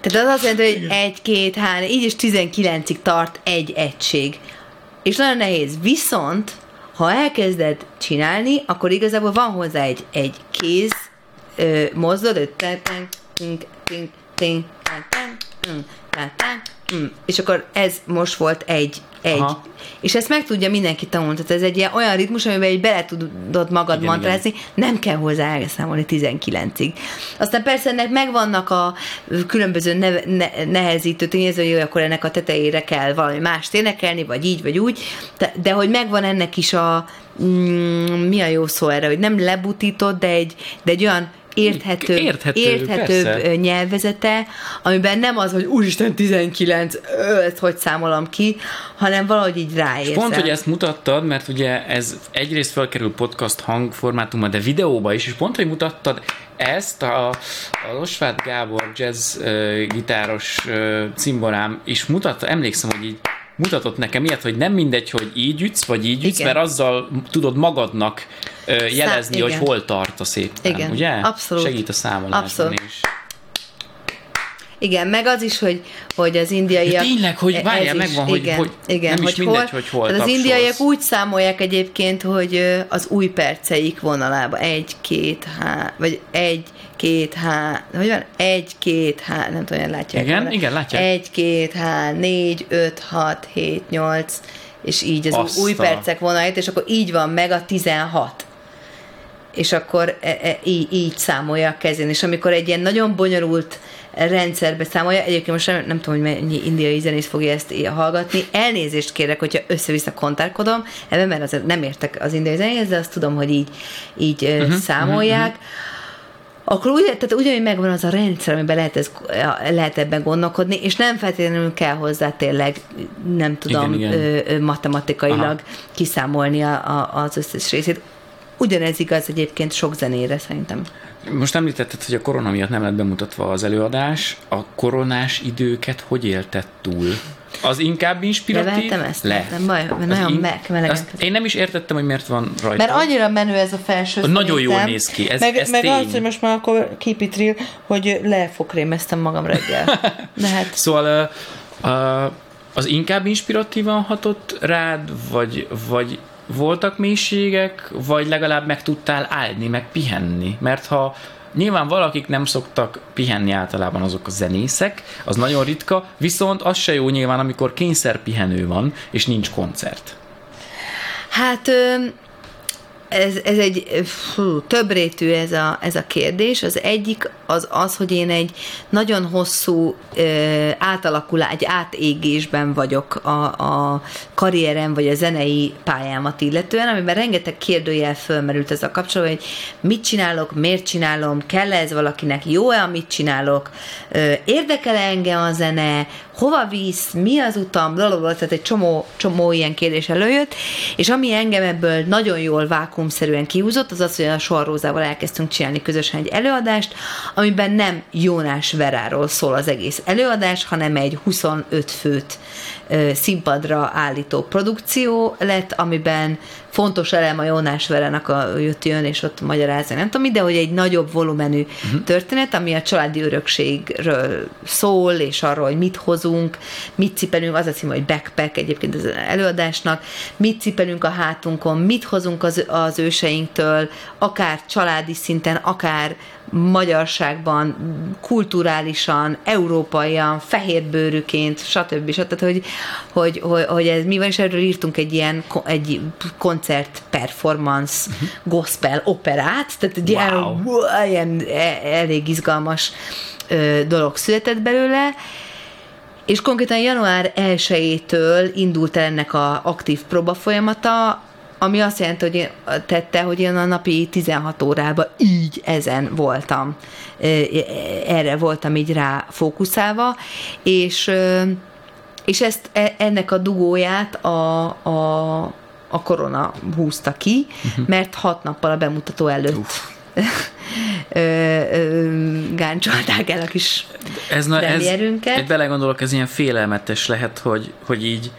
Tehát az azt jelenti, hogy egy, két, három, így is 19-ig tart egy egység. És nagyon nehéz. Viszont, ha elkezded csinálni, akkor igazából van hozzá egy, egy kéz mozdulat, mm. és akkor ez most volt egy, egy. Aha. És ezt meg tudja mindenki tanulni. Tehát ez egy ilyen olyan ritmus, amiben egy bele tudod magad igen, mantrázni, igen. nem kell hozzá elszámolni 19-ig. Aztán persze ennek megvannak a különböző ne, ne, nehezítő tényezői, hogy akkor ennek a tetejére kell valami mást énekelni, vagy így, vagy úgy, de, de hogy megvan ennek is a mm, mi a jó szó erre, hogy nem lebutított, de egy, de egy olyan érthető, érthető, érthetőbb nyelvezete, amiben nem az, hogy úristen 19, ezt hogy számolom ki, hanem valahogy így ráérzem. pont, hogy ezt mutattad, mert ugye ez egyrészt felkerül podcast hangformátumban, de videóba is, és pont, hogy mutattad ezt a, a Osváth Gábor jazz uh, gitáros uh, cimborám is mutatta, emlékszem, hogy így mutatott nekem ilyet, hogy nem mindegy, hogy így ütsz, vagy így ütsz, Igen. mert azzal tudod magadnak ö, jelezni, Szám, hogy hol tart a szép Igen, ugye? Abszolút. Segít a számolásban Abszolút. is. Igen, meg az is, hogy, hogy az indiaiak... Ja, tényleg, hogy várjál, megvan, hogy, igen, hogy igen, nem hogy is mindegy, hogy hol Az indiaiak úgy számolják egyébként, hogy az új perceik vonalába egy, két, há, vagy egy, két, há, hogy van? Egy, két, há, nem tudom, látják. Igen, volna. igen, látják. Egy, két, há, négy, öt, hat, hét, nyolc, és így az Azt új percek vonalait, és akkor így van meg a 16 és akkor e, e, így, így számolja a kezén. És amikor egy ilyen nagyon bonyolult rendszerbe számolja, egyébként most nem, nem tudom, hogy mennyi indiai zenész fogja ezt hallgatni, elnézést kérek, hogyha össze-vissza kontárkodom, ebben, mert azért nem értek az indiai zenéhez, de azt tudom, hogy így, így uh-huh, számolják. Uh-huh akkor úgy, tehát ugyanúgy megvan az a rendszer, amiben lehet, ez, lehet ebben gondolkodni, és nem feltétlenül kell hozzá tényleg, nem tudom, igen, igen. matematikailag Aha. kiszámolni a, a, az összes részét. Ugyanez igaz egyébként sok zenére szerintem. Most említetted, hogy a korona miatt nem lett bemutatva az előadás. A koronás időket hogy élted túl? Az inkább inspiratív? Levettem ezt? Le. Nem baj, mert nagyon in... meg, Én nem is értettem, hogy miért van rajta. Mert annyira menő ez a felső Nagyon jól néz ki, ez, meg, ez meg tény. az, hogy most már akkor keep it real, hogy lefokrémeztem magam reggel. De hát... Szóval uh, uh, az inkább inspiratívan hatott rád, vagy, vagy voltak mélységek, vagy legalább meg tudtál állni, meg pihenni? Mert ha Nyilván valakik nem szoktak pihenni általában azok a zenészek, az nagyon ritka, viszont az se jó nyilván, amikor kényszer pihenő van, és nincs koncert. Hát ez, ez egy fú, többrétű ez a, ez a kérdés. Az egyik az az, hogy én egy nagyon hosszú ö, átalakulás, egy átégésben vagyok a, a karrierem vagy a zenei pályámat illetően, amiben rengeteg kérdőjel fölmerült ez a kapcsolatban, hogy mit csinálok, miért csinálom, kell ez valakinek, jó-e, amit csinálok, ö, érdekel engem a zene, hova visz, mi az utam, blablabla, tehát egy csomó, csomó ilyen kérdés előjött, és ami engem ebből nagyon jól vákumszerűen kihúzott, az az, hogy a Sorrózával elkezdtünk csinálni közösen egy előadást, amiben nem Jónás Veráról szól az egész előadás, hanem egy 25 főt színpadra állító produkció lett, amiben fontos elem a Jónás Verenek a jött jön, és ott magyarázni, nem tudom, de hogy egy nagyobb volumenű uh-huh. történet, ami a családi örökségről szól, és arról, hogy mit hozunk, mit cipelünk, az a cím, hogy backpack egyébként az előadásnak, mit cipelünk a hátunkon, mit hozunk az, az őseinktől, akár családi szinten, akár magyarságban, kulturálisan, európaian, fehérbőrűként, stb. stb. Hogy, hogy, hogy, hogy ez mi van, és erről írtunk egy ilyen egy koncert performance uh-huh. gospel operát, tehát egy wow. ilyen, ilyen elég izgalmas ö, dolog született belőle, és konkrétan január 1-től indult el ennek a aktív próba folyamata, ami azt jelenti, hogy én tette, hogy én a napi 16 órában így ezen voltam. Erre voltam így rá fókuszálva, és, és ezt, e, ennek a dugóját a, a, a korona húzta ki, uh-huh. mert hat nappal a bemutató előtt Uf. gáncsolták el a kis ez, na, ez, egy belegondolok, ez ilyen félelmetes lehet, hogy, hogy így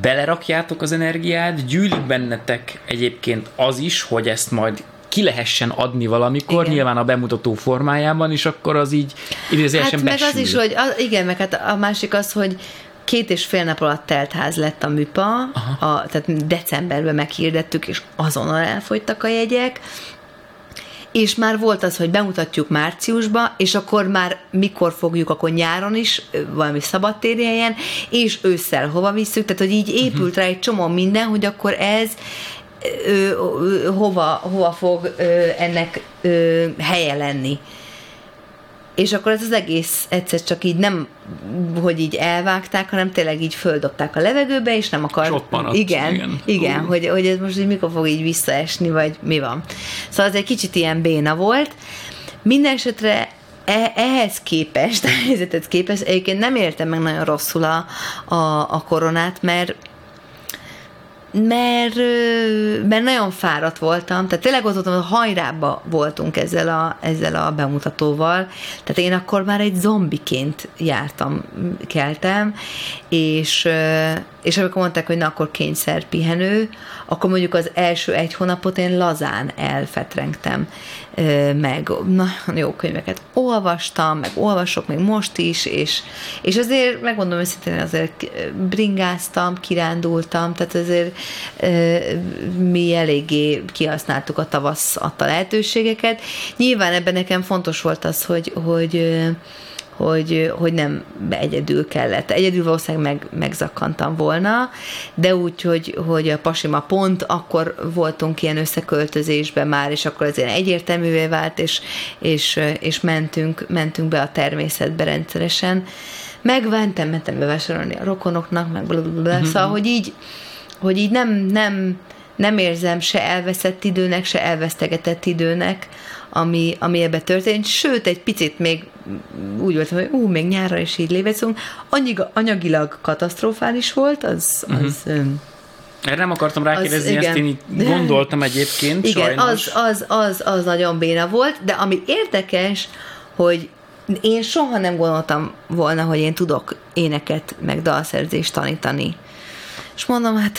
belerakjátok az energiát, gyűlik bennetek egyébként az is, hogy ezt majd ki lehessen adni valamikor, igen. nyilván a bemutató formájában, és akkor az így idézőjelesen hát meg az is, hogy az, igen, meg hát a másik az, hogy két és fél nap alatt telt ház lett a műpa, a, tehát decemberben meghirdettük, és azonnal elfogytak a jegyek, és már volt az, hogy bemutatjuk márciusba, és akkor már mikor fogjuk, akkor nyáron is, valami szabadtéri helyen, és ősszel hova visszük, tehát hogy így épült uh-huh. rá egy csomó minden, hogy akkor ez ö, ö, hova, hova fog ö, ennek ö, helye lenni. És akkor ez az egész egyszer csak így nem, hogy így elvágták, hanem tényleg így földobták a levegőbe, és nem akar... Csoppanat, igen, igen, igen hogy, hogy ez most így mikor fog így visszaesni, vagy mi van. Szóval ez egy kicsit ilyen béna volt. Minden esetre e, ehhez képest, a helyzethez képest, egyébként nem értem meg nagyon rosszul a, a, a koronát, mert mert, mert nagyon fáradt voltam, tehát tényleg ott voltam, hajrába voltunk ezzel a, ezzel a bemutatóval, tehát én akkor már egy zombiként jártam, keltem, és, és amikor mondták, hogy na akkor kényszer pihenő, akkor mondjuk az első egy hónapot én lazán elfetrengtem meg nagyon jó könyveket olvastam, meg olvasok még most is, és, és azért megmondom őszintén, azért bringáztam, kirándultam, tehát azért mi eléggé kihasználtuk a tavasz adta lehetőségeket. Nyilván ebben nekem fontos volt az, hogy, hogy hogy, hogy nem egyedül kellett. Egyedül valószínűleg meg, megzakkantam volna, de úgy, hogy, hogy a pasima pont, akkor voltunk ilyen összeköltözésben már, és akkor ilyen egyértelművé vált, és, és, és mentünk, mentünk be a természetbe rendszeresen. Megventem, mentem bevásárolni a rokonoknak, meg blablabla, mm-hmm. szóval, hogy így, hogy így nem, nem, nem érzem se elveszett időnek, se elvesztegetett időnek, ami, ami ebbe történt, sőt, egy picit még úgy voltam, hogy ú, még nyárra is így léveszünk. Annyi, anyagilag katasztrofális volt, az, uh-huh. az erre nem akartam rákérdezni, az, ezt én gondoltam egyébként, Igen, sajnos. Az, az, az, az nagyon béna volt, de ami érdekes, hogy én soha nem gondoltam volna, hogy én tudok éneket, meg dalszerzést tanítani. És mondom, hát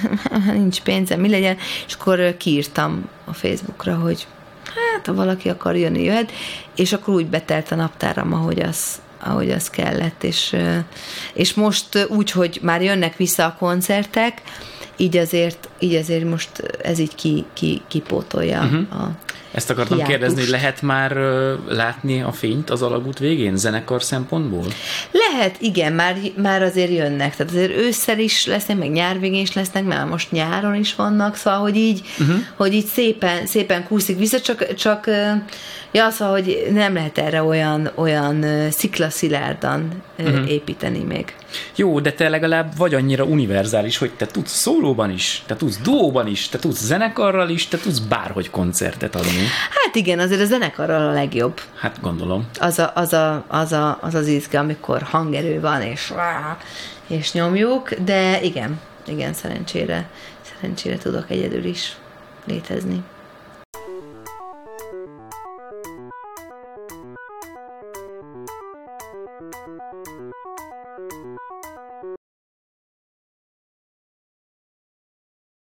nincs pénzem, mi legyen, és akkor kiírtam a Facebookra, hogy hát ha valaki akar jönni, jöhet, és akkor úgy betelt a naptáram, ahogy az, ahogy az kellett, és, és most úgy, hogy már jönnek vissza a koncertek, így azért, így azért most ez így ki, ki, kipótolja uh-huh. a ezt akartam hiátus. kérdezni, hogy lehet már uh, látni a fényt az alagút végén, zenekar szempontból? Lehet, igen, már, már azért jönnek. Tehát azért ősszel is lesznek, meg nyár végén is lesznek, már most nyáron is vannak, szóval, hogy így, uh-huh. hogy így szépen, szépen kúszik vissza, csak, csak ja, szóval, hogy nem lehet erre olyan, olyan sziklaszilárdan uh-huh. építeni még. Jó, de te legalább vagy annyira univerzális, hogy te tudsz szólóban is, te tudsz duóban is, te tudsz zenekarral is, te tudsz bárhogy koncertet adni. Hát igen, azért a zenekarral a legjobb. Hát gondolom. Az a, az, a, az, a, az, az izge, amikor hangerő van, és, és nyomjuk, de igen, igen, szerencsére, szerencsére tudok egyedül is létezni.